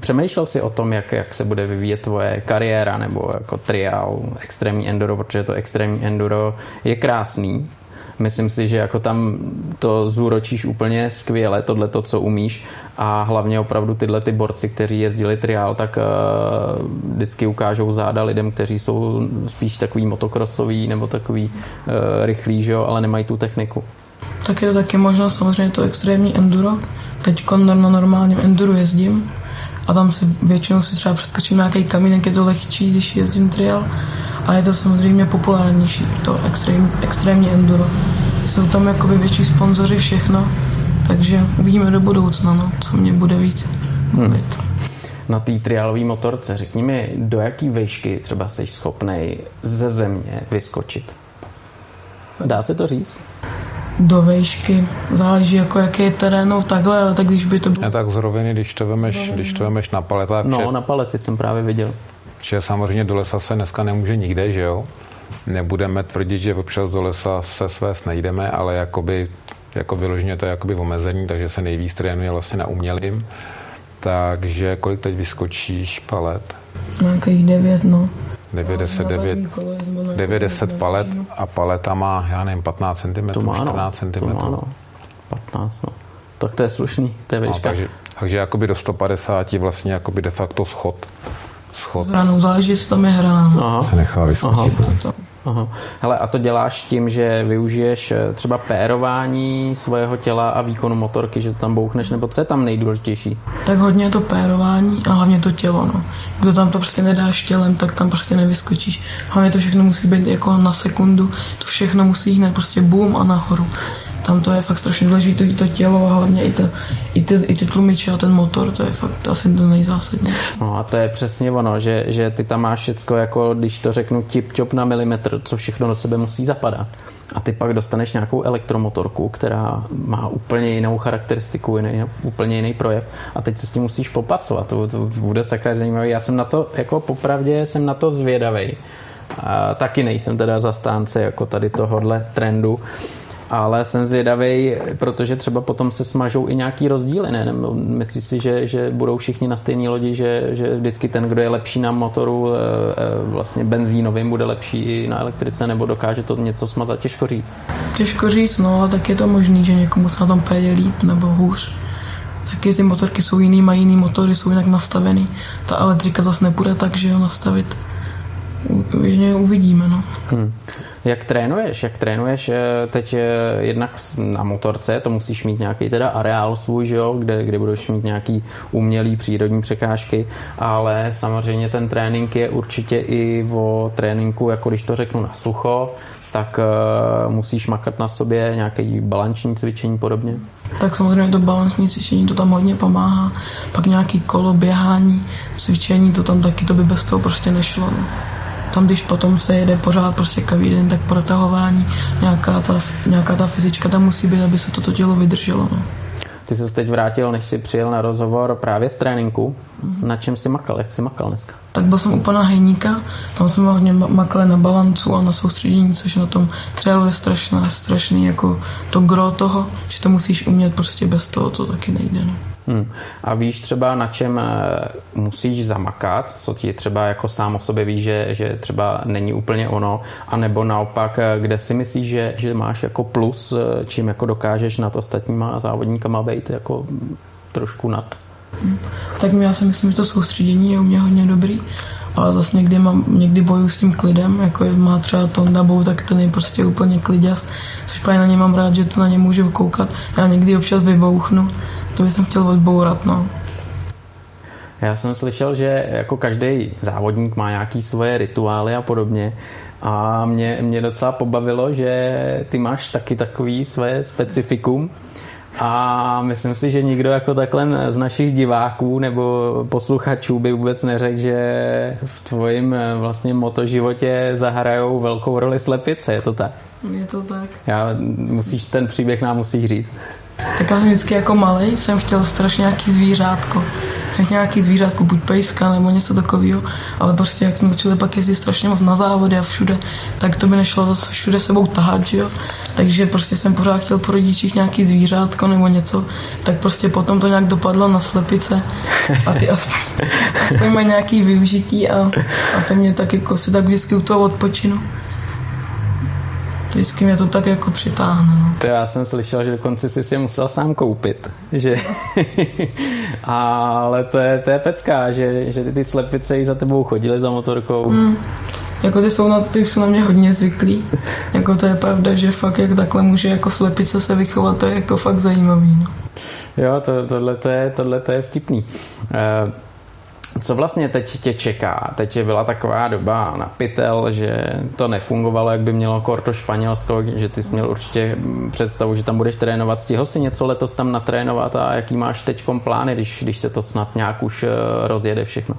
přemýšlel si o tom, jak, jak se bude vyvíjet tvoje kariéra nebo jako trial, extrémní enduro, protože to extrémní enduro je krásný, myslím si, že jako tam to zúročíš úplně skvěle, tohle to, co umíš a hlavně opravdu tyhle ty borci, kteří jezdili triál, tak uh, vždycky ukážou záda lidem, kteří jsou spíš takový motokrosoví nebo takový uh, rychlí, že jo, ale nemají tu techniku. Tak je to taky možnost, samozřejmě to extrémní enduro. Teď na normálním enduro jezdím a tam si většinou si třeba přeskočím nějaký kamínek, je to lehčí, když jezdím trial a je to samozřejmě populárnější, to extrém, extrémní enduro. Jsou tam jakoby větší sponzoři, všechno, takže uvidíme do budoucna, no, co mě bude víc bavit. Hmm. Na té triálové motorce, řekni mi, do jaký výšky třeba jsi schopný ze země vyskočit? Dá se to říct? do vejšky. Záleží jako jaký je terén, no takhle, ale tak když by to bylo... A tak z roviny, když to vemeš, když to vemeš na paletách. No, že, na palety jsem právě viděl. Že samozřejmě do lesa se dneska nemůže nikde, že jo? Nebudeme tvrdit, že občas do lesa se své nejdeme, ale jakoby, jako vyloženě to je jakoby omezení, takže se nejvíc trénuje vlastně na umělým. Takže kolik teď vyskočíš palet? Nějakých devět, no. 99, 90 palet a paleta má, já nevím, 15 cm, to má, 14 cm. To má, no. 15, no. Tak to je slušný, to je No, takže, takže jakoby do 150 vlastně jakoby de facto schod. Schod. Zranou záleží, jestli tam je hra. Aha. Se nechá vyskočit. Aha. Aha. Hele, a to děláš tím, že využiješ eh, třeba pérování svého těla a výkonu motorky, že tam bouchneš, nebo co je tam nejdůležitější? Tak hodně to pérování a hlavně to tělo. No. Kdo tam to prostě nedáš tělem, tak tam prostě nevyskočíš. Hlavně to všechno musí být jako na sekundu, to všechno musí hned prostě boom a nahoru tam to je fakt strašně důležité, to tělo a hlavně i, to, i, ty, i ty tlumiče a ten motor, to je fakt asi to nejzásadnější. No a to je přesně ono, že, že ty tam máš všecko jako, když to řeknu, tip-top na milimetr, co všechno do sebe musí zapadat. A ty pak dostaneš nějakou elektromotorku, která má úplně jinou charakteristiku, jiný, úplně jiný projev a teď se s tím musíš popasovat. To, to bude sakra zajímavý. Já jsem na to, jako popravdě jsem na to zvědavý. A taky nejsem teda zastánce jako tady tohohle trendu, ale jsem zvědavý, protože třeba potom se smažou i nějaký rozdíly. Ne? Myslíš si, že, že budou všichni na stejné lodi, že, že vždycky ten, kdo je lepší na motoru eh, eh, vlastně benzínovým, bude lepší i na elektrice, nebo dokáže to něco smazat? Těžko říct. Těžko říct, no tak je to možný, že někomu se na tom půjde líp nebo hůř. Taky ty motorky jsou jiný, mají jiný motory, jsou jinak nastavený. Ta elektrika zase nebude tak, že jo, nastavit. Uvidíme, no. Hmm. Jak trénuješ? Jak trénuješ eh, teď eh, jednak na motorce, to musíš mít nějaký teda areál svůj, že jo, kde, kde budeš mít nějaký umělý přírodní překážky, ale samozřejmě ten trénink je určitě i o tréninku, jako když to řeknu na sucho, tak uh, musíš makat na sobě nějaké balanční cvičení podobně? Tak samozřejmě to balanční cvičení, to tam hodně pomáhá. Pak nějaký kolo, běhání, cvičení, to tam taky, to by bez toho prostě nešlo. No tam, když potom se jede pořád prostě každý den, tak protahování, nějaká ta, nějaká ta fyzička tam musí být, aby se toto tělo vydrželo. No. Ty se teď vrátil, než jsi přijel na rozhovor právě z tréninku. Mm-hmm. Na čem jsi makal? Jak jsi makal dneska? Tak byl jsem úplně na hejníka, tam jsme hodně makali na balancu a na soustředění, což na tom trailu je strašná, strašný jako to gro toho, že to musíš umět prostě bez toho, to taky nejde. No. Hmm. A víš třeba, na čem eh, musíš zamakat, co ti třeba jako sám o sobě víš, že, že třeba není úplně ono, anebo naopak, eh, kde si myslíš, že, že máš jako plus, eh, čím jako dokážeš nad ostatníma závodníkama být jako trošku nad? Hmm. Tak já si myslím, že to soustředění je u mě hodně dobrý, ale zase někdy, mám, někdy bojuju s tím klidem, jako má třeba Tonda Bou, tak ten je prostě úplně kliděs, což právě na ně mám rád, že to na ně můžu koukat. Já někdy občas vybouchnu, to bych chtěl odbourat, no. Já jsem slyšel, že jako každý závodník má nějaký svoje rituály a podobně. A mě, mě docela pobavilo, že ty máš taky takový své specifikum. A myslím si, že nikdo jako takhle z našich diváků nebo posluchačů by vůbec neřekl, že v tvojím vlastně motoživotě zahrajou velkou roli slepice. Je to tak? Je to tak. Já, musíš, ten příběh nám musíš říct. Tak já jsem vždycky jako malý jsem chtěl strašně nějaký zvířátko. Jsem chtěl nějaký zvířátko, buď pejska nebo něco takového, ale prostě jak jsme začali pak jezdit strašně moc na závody a všude, tak to by nešlo všude sebou tahat, že jo. Takže prostě jsem pořád chtěl po rodičích nějaký zvířátko nebo něco, tak prostě potom to nějak dopadlo na slepice a ty aspoň, aspoň mají nějaký využití a, a to mě tak jako si tak vždycky u toho odpočinu. Vždycky mě to tak jako přitáhne. No. To já jsem slyšel, že dokonce si si musel sám koupit. Že... Ale to je, to je pecká, že, že ty, ty slepice i za tebou chodili za motorkou. Mm. Jako ty jsou na, ty jsou na mě hodně zvyklí. Jako to je pravda, že fakt jak takhle může jako slepice se vychovat, to je jako fakt zajímavý. No. Jo, to, tohle, to je, tohle to je vtipný. Uh, co vlastně teď tě čeká? Teď byla taková doba na pytel, že to nefungovalo, jak by mělo Korto Španělsko, že ty jsi měl určitě představu, že tam budeš trénovat. Stihl si něco letos tam natrénovat a jaký máš teď plány, když, když se to snad nějak už eh, rozjede všechno?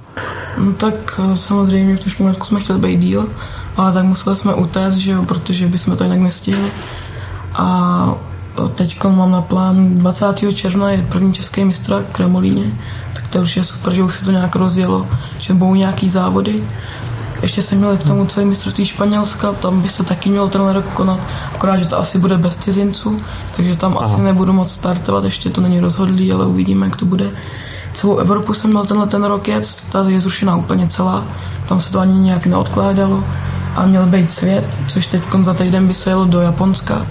No tak eh, samozřejmě v tom Španělsku jsme chtěli být díl, ale tak museli jsme utéct, že jo, protože bychom to jinak nestihli. A teď mám na plán 20. června je první český mistra k Kremolíně to už je super, že už se to nějak rozjelo, že budou nějaký závody. Ještě jsem měl k tomu celé mistrovství Španělska, tam by se taky mělo ten rok konat, akorát, že to asi bude bez cizinců, takže tam Aha. asi nebudu moc startovat, ještě to není rozhodlý, ale uvidíme, jak to bude. Celou Evropu jsem měl tenhle ten rok jet, ta je zrušená úplně celá, tam se to ani nějak neodkládalo a měl být svět, což teď za týden by se jelo do Japonska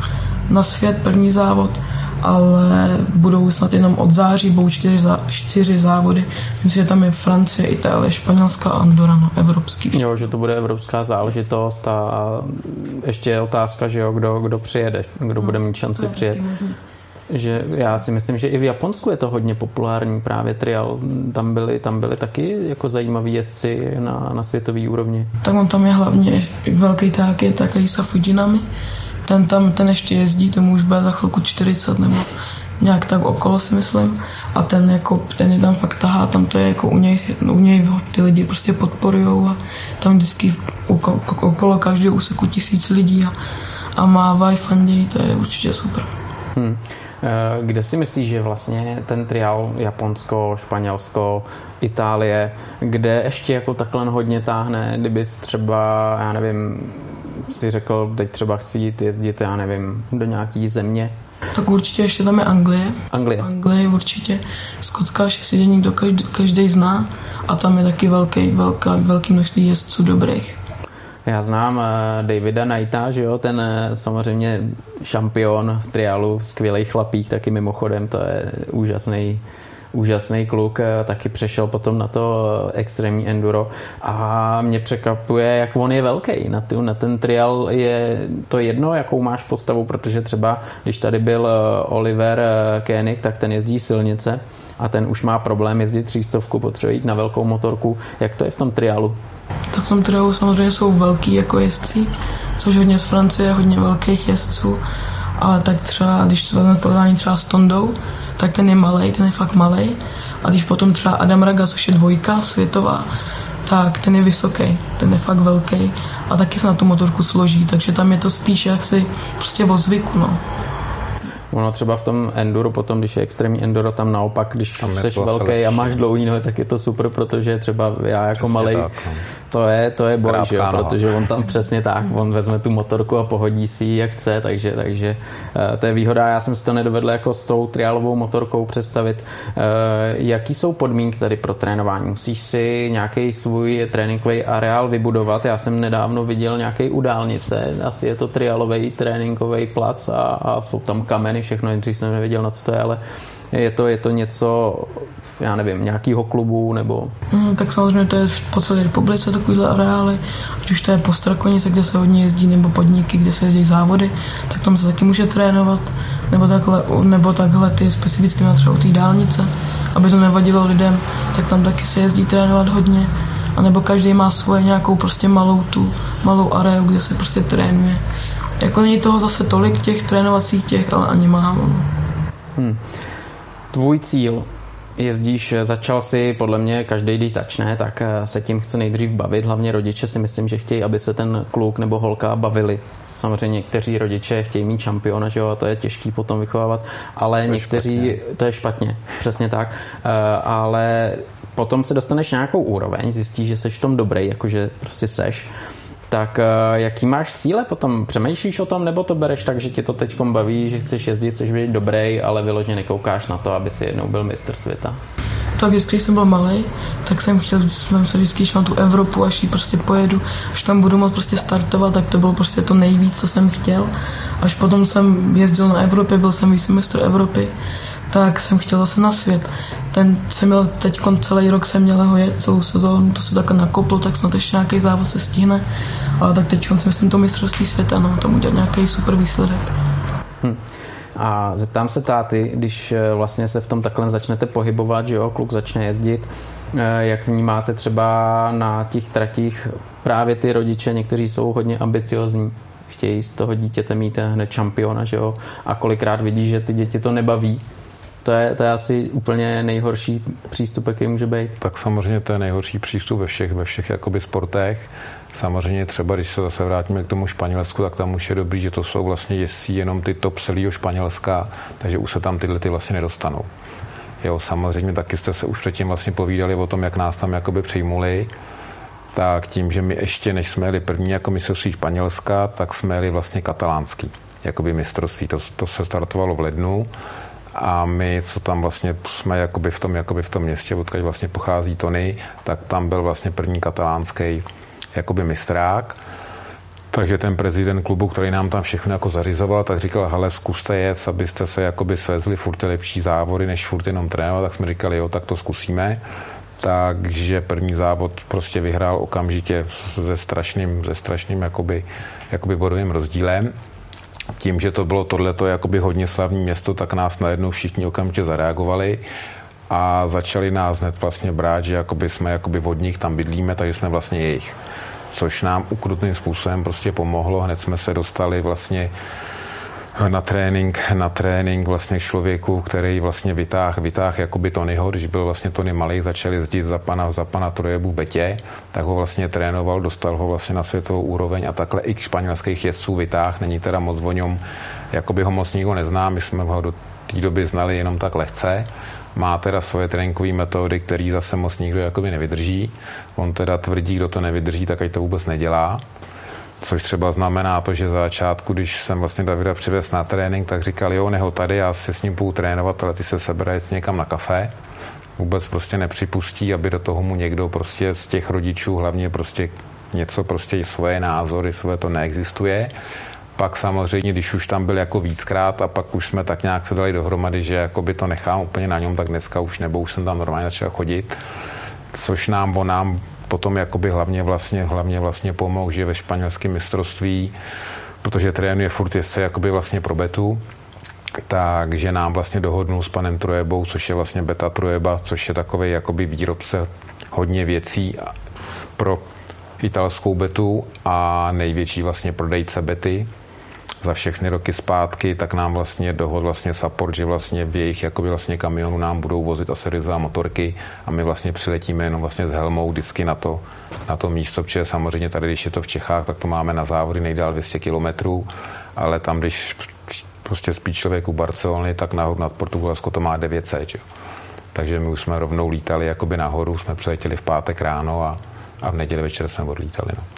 na svět, první závod ale budou snad jenom od září, budou čtyři, zá, čtyři závody. Myslím si, že tam je Francie, Itálie, Španělská a Andorra, no, evropský. Jo, že to bude evropská záležitost a ještě je otázka, že jo, kdo, kdo přijede, kdo no, bude mít šanci přijet. Že já si myslím, že i v Japonsku je to hodně populární právě trial. Tam byli, tam byli taky jako zajímaví jezdci na, na světový úrovni. Tak on tam je hlavně velký tak je Takahisa Fujinami, ten tam, ten ještě jezdí, tomu už bude za chvilku 40 nebo nějak tak okolo si myslím a ten jako, ten je tam fakt tahá, tam to je jako u něj, u něj ty lidi prostě podporujou a tam vždycky okolo, okolo každého úseku tisíc lidí a, a mávají, fandějí, to je určitě super. Hmm. Kde si myslíš, že vlastně ten trial Japonsko, Španělsko, Itálie, kde ještě jako takhle hodně táhne, kdybys třeba, já nevím, si řekl, teď třeba chci jít jezdit, já nevím, do nějaký země? Tak určitě ještě tam je Anglie. Anglie. Anglie určitě. Skotská šestidění to každý, každý zná a tam je taky velký, velká, velký množství jezdců dobrých. Já znám eh, Davida Knighta, že jo, ten eh, samozřejmě šampion v triálu, skvělý chlapík, taky mimochodem, to je úžasný úžasný kluk, eh, taky přešel potom na to eh, extrémní enduro a mě překvapuje, jak on je velký. Na, tu, na ten trial je to jedno, jakou máš postavu, protože třeba, když tady byl eh, Oliver Koenig, tak ten jezdí silnice a ten už má problém jezdit třístovku, potřebuje jít na velkou motorku. Jak to je v tom trialu? Tak v tom trialu samozřejmě jsou velký jako jezdci, což hodně z Francie, hodně velkých jezdců, ale tak třeba, když vezmeme porovnání třeba s Tondou, tak ten je malý, ten je fakt malý. A když potom třeba Adam Raga, což je dvojka světová, tak ten je vysoký, ten je fakt velký a taky se na tu motorku složí, takže tam je to spíš jaksi prostě o zvyku, no. Ono třeba v tom enduro, potom, když je extrémní enduro, tam naopak, když jsi velký a máš dlouhý nohy, tak je to super, protože třeba já jako malý. To je, to je boj, že jo, protože on tam přesně tak, on vezme tu motorku a pohodí si ji jak chce, takže, takže uh, to je výhoda. Já jsem si to nedovedl jako s tou triálovou motorkou představit. Uh, jaký jsou podmínky tady pro trénování? Musíš si nějaký svůj tréninkový areál vybudovat. Já jsem nedávno viděl nějaký u dálnice, asi je to triálový tréninkový plac a, a jsou tam kameny, všechno, nejdřív jsem nevěděl, na co to je, ale je to, je to něco já nevím, nějakého klubu nebo... Mm, tak samozřejmě to je po celé republice takovýhle areály, ať už to je Postrakonice, kde se hodně jezdí, nebo podniky, kde se jezdí závody, tak tam se taky může trénovat, nebo takhle, nebo takhle ty specificky na třeba té dálnice, aby to nevadilo lidem, tak tam taky se jezdí trénovat hodně, a nebo každý má svoje nějakou prostě malou tu, malou aréu, kde se prostě trénuje. Jako není toho zase tolik těch trénovacích těch, ale ani málo. Hmm. Tvůj cíl jezdíš, začal si, podle mě každý, když začne, tak eh, se tím chce nejdřív bavit. Hlavně rodiče si myslím, že chtějí, aby se ten kluk nebo holka bavili. Samozřejmě někteří rodiče chtějí mít šampiona, že jo, a to je těžký potom vychovávat, ale to někteří, špatně. to je špatně, přesně tak, uh, ale potom se dostaneš nějakou úroveň, zjistíš, že seš v tom dobrý, jakože prostě seš tak uh, jaký máš cíle potom? Přemýšlíš o tom, nebo to bereš tak, že ti to teď baví, že chceš jezdit, chceš být dobrý, ale vyložně nekoukáš na to, aby si jednou byl mistr světa? Tak vždycky, když jsem byl malý, tak jsem chtěl, jsem se vždycky šel na tu Evropu, až ji prostě pojedu, až tam budu moct prostě startovat, tak to bylo prostě to nejvíc, co jsem chtěl. Až potom jsem jezdil na Evropě, byl jsem mistr Evropy, tak jsem chtěl zase na svět. Ten jsem měl teď celý rok jsem měl ho jet, celou sezónu, to se takhle nakoplo, tak snad ještě nějaký závod se stihne. Ale tak teď si myslím to mistrovství světa, no, tomu udělat nějaký super výsledek. Hm. A zeptám se táty, když eh, vlastně se v tom takhle začnete pohybovat, že jo, kluk začne jezdit, eh, jak vnímáte třeba na těch tratích právě ty rodiče, někteří jsou hodně ambiciozní, chtějí z toho dítěte mít hned šampiona, že jo, a kolikrát vidí, že ty děti to nebaví, to je, to je asi úplně nejhorší přístup, jaký může být. Tak samozřejmě to je nejhorší přístup ve všech, ve všech jakoby sportech. Samozřejmě třeba, když se zase vrátíme k tomu Španělsku, tak tam už je dobrý, že to jsou vlastně jezdí jenom ty top celého Španělska, takže už se tam tyhle ty vlastně nedostanou. Jo, samozřejmě taky jste se už předtím vlastně povídali o tom, jak nás tam jakoby přijmuli, tak tím, že my ještě, než jsme jeli první jako mistrovství Španělska, tak jsme jeli vlastně katalánský, jakoby mistrovství. To, to se startovalo v lednu a my, co tam vlastně jsme jakoby v tom, jakoby v tom městě, odkud vlastně pochází Tony, tak tam byl vlastně první katalánský jakoby mistrák. Takže ten prezident klubu, který nám tam všechno jako zařizoval, tak říkal, hele, zkuste jet, abyste se jakoby svezli furt lepší závody, než furt jenom trénovat, tak jsme říkali, jo, tak to zkusíme. Takže první závod prostě vyhrál okamžitě se strašným, se strašným jakoby, jakoby bodovým rozdílem. Tím, že to bylo tohleto jakoby hodně slavní město, tak nás najednou všichni okamžitě zareagovali a začali nás hned vlastně brát, že jakoby jsme jakoby od nich tam bydlíme, takže jsme vlastně jejich což nám ukrutným způsobem prostě pomohlo. Hned jsme se dostali vlastně na trénink, na trénink vlastně člověku, který vlastně vytáh, vytáh jakoby Tonyho, když byl vlastně Tony malý, začal jezdit za pana, za pana Trojebu Betě, tak ho vlastně trénoval, dostal ho vlastně na světovou úroveň a takhle i španělských jezdců vytáh, není teda moc o něm, jakoby ho moc nikdo nezná, my jsme ho do té doby znali jenom tak lehce, má teda svoje tréninkové metody, které zase moc nikdo jakoby nevydrží. On teda tvrdí, kdo to nevydrží, tak ať to vůbec nedělá. Což třeba znamená to, že za začátku, když jsem vlastně Davida přivez na trénink, tak říkal, jo, neho tady, já si s ním půjdu trénovat, ale ty se sebere někam na kafe. Vůbec prostě nepřipustí, aby do toho mu někdo prostě z těch rodičů hlavně prostě něco prostě svoje názory, svoje to neexistuje. Pak samozřejmě, když už tam byl jako víckrát a pak už jsme tak nějak se dali dohromady, že jako by to nechám úplně na něm, tak dneska už nebo už jsem tam normálně začal chodit, což nám on nám potom jakoby hlavně vlastně, hlavně vlastně pomohl, že ve španělském mistrovství, protože trénuje furt jezdce jakoby vlastně pro betu, takže nám vlastně dohodnul s panem Trojebou, což je vlastně Beta Trojeba, což je takový jakoby výrobce hodně věcí pro italskou betu a největší vlastně prodejce bety za všechny roky zpátky, tak nám vlastně dohod vlastně support, že vlastně v jejich jakoby vlastně kamionu nám budou vozit a motorky a my vlastně přiletíme jenom vlastně s helmou vždycky na to, na to místo, protože samozřejmě tady, když je to v Čechách, tak to máme na závody nejdál 200 kilometrů, ale tam, když prostě spí člověk u Barcelony, tak nahoru nad Portugalsko to má 900, že? Takže my už jsme rovnou lítali jakoby nahoru, jsme přiletěli v pátek ráno a, a v neděli večer jsme odlítali. No.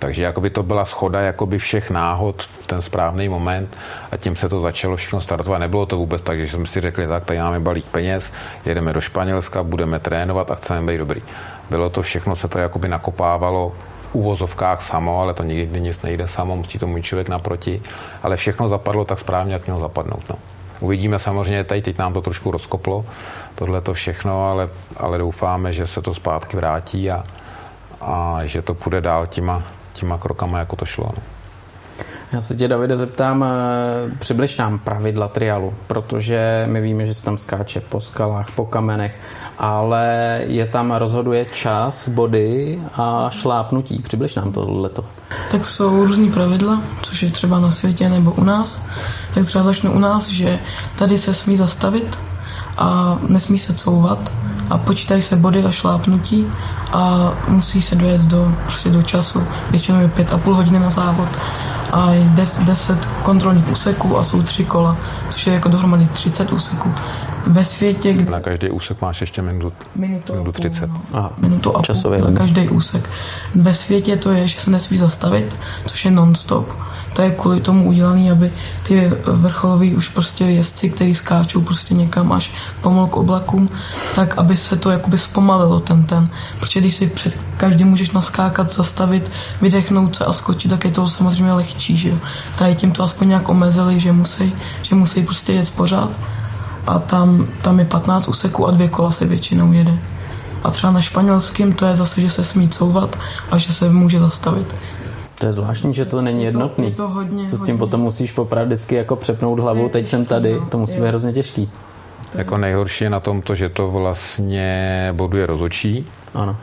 Takže jakoby to byla schoda jakoby všech náhod ten správný moment a tím se to začalo všechno startovat. Nebylo to vůbec tak, že jsme si řekli, tak tady máme balík peněz, jedeme do Španělska, budeme trénovat a chceme být dobrý. Bylo to všechno, se to jakoby nakopávalo v úvozovkách samo, ale to nikdy nic nejde samo, musí to můj člověk naproti, ale všechno zapadlo tak správně, jak mělo zapadnout. No. Uvidíme samozřejmě, tady teď nám to trošku rozkoplo, tohle to všechno, ale, ale doufáme, že se to zpátky vrátí a, a že to půjde dál těma, těma krokama, jako to šlo. No. Já se tě, Davide, zeptám, eh, přibliž nám pravidla trialu, protože my víme, že se tam skáče po skalách, po kamenech, ale je tam rozhoduje čas, body a šlápnutí. Přibliž nám tohleto. Tak jsou různý pravidla, což je třeba na světě nebo u nás. Tak třeba začnu u nás, že tady se smí zastavit a nesmí se couvat a počítají se body a šlápnutí a musí se dojet do, prostě do času, většinou je pět a půl hodiny na závod a je 10 kontrolních úseků a jsou tři kola, což je jako dohromady 30 úseků. Ve světě, kdy... Na každý úsek máš ještě minut, minutu, minutu 30. Půl, no. Aha, minutu a půl na každý úsek. Ve světě to je, že se nesmí zastavit, což je non-stop to je kvůli tomu udělané, aby ty vrcholoví už prostě jezdci, kteří skáčou prostě někam až pomalu k oblakům, tak aby se to jakoby zpomalilo ten ten. Protože když si před každým můžeš naskákat, zastavit, vydechnout se a skočit, tak je to samozřejmě lehčí, že jo. Tady tím to aspoň nějak omezili, že musí, že musí prostě jet pořád. A tam, tam je 15 úseků a dvě kola se většinou jede. A třeba na španělském to je zase, že se smí couvat a že se může zastavit. To je zvláštní, že to není jednotný. Je to hodně, Se s tím hodně. potom musíš popravit vždycky jako přepnout hlavu, je teď jsem tady, no. to musí být hrozně těžký. Jako nejhorší je na tom to, že to vlastně boduje rozočí, Ano.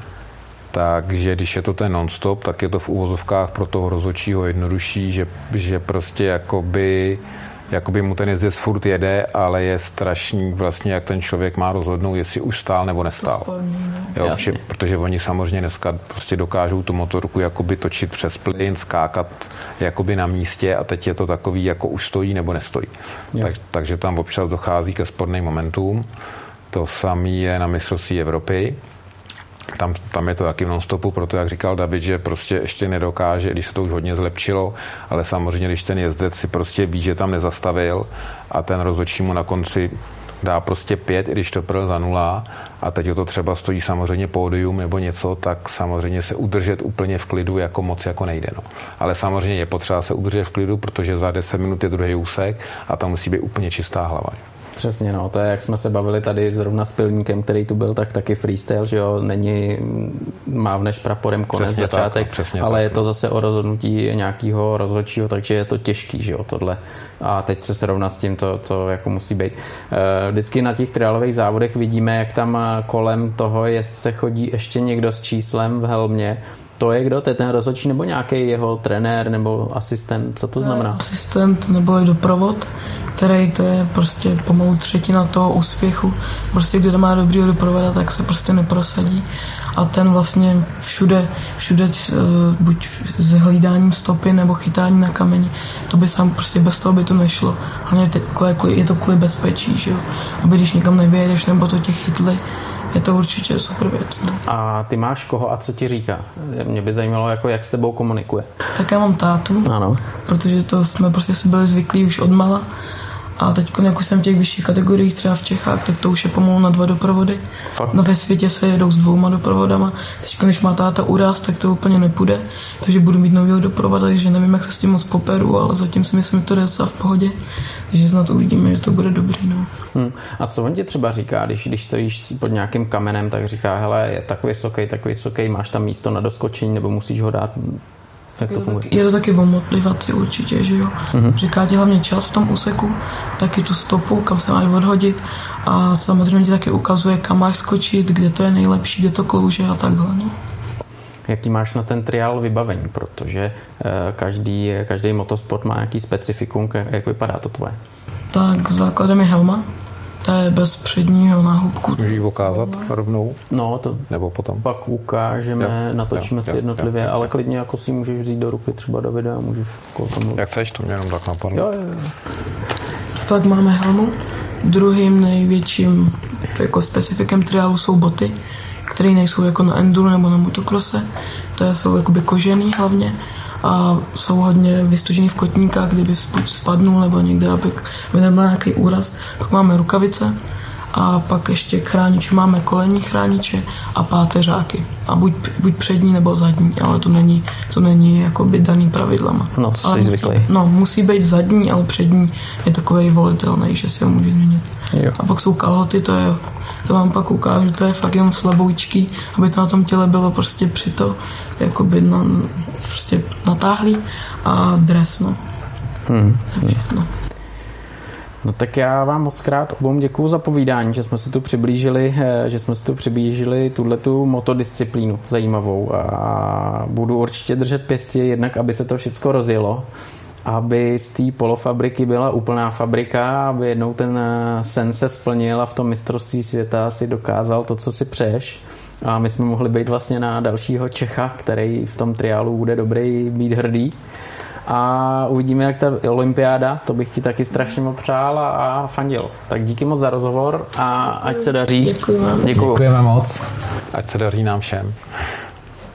takže když je to ten non-stop, tak je to v úvozovkách pro toho rozočího jednodušší, že, že prostě jakoby, jakoby mu ten jezdec furt jede, ale je strašný vlastně, jak ten člověk má rozhodnout, jestli už stál nebo nestál. Sporný, no. Jo, Jasně. protože, protože oni samozřejmě dneska prostě dokážou tu motorku jakoby točit přes plyn, skákat jakoby na místě a teď je to takový, jako už stojí nebo nestojí. Jo. Tak, takže tam občas dochází ke sporným momentům. To samé je na mistrovství Evropy. Tam, tam je to taky v non-stopu, proto jak říkal David, že prostě ještě nedokáže, když se to už hodně zlepšilo, ale samozřejmě, když ten jezdec si prostě ví, že tam nezastavil a ten rozhodčí mu na konci dá prostě pět, i když to byl za nula a teď o to třeba stojí samozřejmě pódium nebo něco, tak samozřejmě se udržet úplně v klidu jako moc jako nejde. No. Ale samozřejmě je potřeba se udržet v klidu, protože za 10 minut je druhý úsek a tam musí být úplně čistá hlava. Přesně, no, to je, jak jsme se bavili tady zrovna s Pilníkem, který tu byl, tak taky freestyle, že jo, není mm, mávneš praporem konec, Přesně tak, začátek, no, přesně ale tak, je to no. zase o rozhodnutí nějakého rozhodčího, takže je to těžký, že jo, tohle. A teď se srovnat s tím, to, to jako musí být. Eh, Vždycky na těch triálových závodech vidíme, jak tam eh, kolem toho jezdce chodí ještě někdo s číslem v helmě, to je kdo? To je ten rozhodčí nebo nějaký jeho trenér nebo asistent? Co to znamená? Asistent nebo i doprovod, který to je prostě pomalu třetina toho úspěchu. Prostě kdo má dobrýho doprovoda, tak se prostě neprosadí. A ten vlastně všude, všude eh, buď s hlídáním stopy nebo chytáním na kameni, to by sám prostě bez toho by to nešlo. Hlavně je to kvůli bezpečí, že jo. Aby když někam nevyjedeš nebo to tě chytli, je to určitě super věc. No. A ty máš koho a co ti říká? Mě by zajímalo, jako jak s tebou komunikuje. Tak já mám tátu, Ano. protože to jsme prostě si byli zvyklí už od mala. A teď, jak jsem v těch vyšších kategoriích, třeba v Čechách, tak to už je pomalu na dva doprovody. Fakt? No ve světě se jedou s dvouma doprovodama. Teď, když má táta uraz, tak to úplně nepůjde. Takže budu mít nového doprovoda, takže nevím, jak se s tím moc poperu, ale zatím si myslím, že to docela v pohodě. Takže snad uvidíme, že to bude dobrý. No. Hm. A co on ti třeba říká, když, když stojíš pod nějakým kamenem, tak říká, hele, je tak vysoký, tak vysoký, máš tam místo na doskočení, nebo musíš ho dát, jak to funguje? Je to taky o motivaci určitě, že jo. Mm-hmm. Říká ti hlavně čas v tom úseku, taky tu stopu, kam se máš odhodit a samozřejmě ti taky ukazuje, kam máš skočit, kde to je nejlepší, kde to klouže a takhle. No. Jaký máš na ten triál vybavení, protože eh, každý, každý motosport má nějaký specifikum, jak- jak vypadá to tvoje. Tak základem je helma, ta je bez předního náhubku. Můžu ji ukázat rovnou, No, to nebo potom? pak ukážeme, Jo, natočíme jo, si jo, jednotlivě, jo, jo. ale klidně jako si můžeš vzít do ruky třeba do videa, můžeš jako tam mluvit. Jak chceš, to mě jenom tak napadlo. Jo, jo, jo. Pak máme helmu. Druhým největším jako specifikem triálu jsou boty, které nejsou jako na enduro nebo na motokrose. To jsou jakoby kožený hlavně a jsou hodně vystužený v kotníkách, kdyby spadnul nebo někde, aby, aby nebyl nějaký úraz. Pak máme rukavice a pak ještě k chrániči máme kolenní chrániče a páteřáky. A buď, buď přední nebo zadní, ale to není, to není jakoby daný pravidlama. No, co jsi musí, zvyklý. No, musí být zadní, ale přední je takový volitelný, že si ho může změnit. Jo. A pak jsou kalhoty, to je, to vám pak ukážu, to je fakt jenom slaboučký, aby to na tom těle bylo prostě při to, jakoby na, prostě natáhlý a dres, no. Hmm. Všechno. No tak já vám moc krát obou děkuju za povídání, že jsme si tu přiblížili, eh, že jsme si tu přiblížili tuhletu motodisciplínu zajímavou a budu určitě držet pěstě jednak, aby se to všechno rozjelo, aby z té polofabriky byla úplná fabrika, aby jednou ten eh, sen se splnil a v tom mistrovství světa si dokázal to, co si přeješ. A my jsme mohli být vlastně na dalšího Čecha, který v tom triálu bude dobrý, být hrdý. A uvidíme, jak ta olympiáda, to bych ti taky strašně moc přál a, a fandil. Tak díky moc za rozhovor a ať se daří. Děkuji vám. Děkuju. Děkujeme moc. Ať se daří nám všem.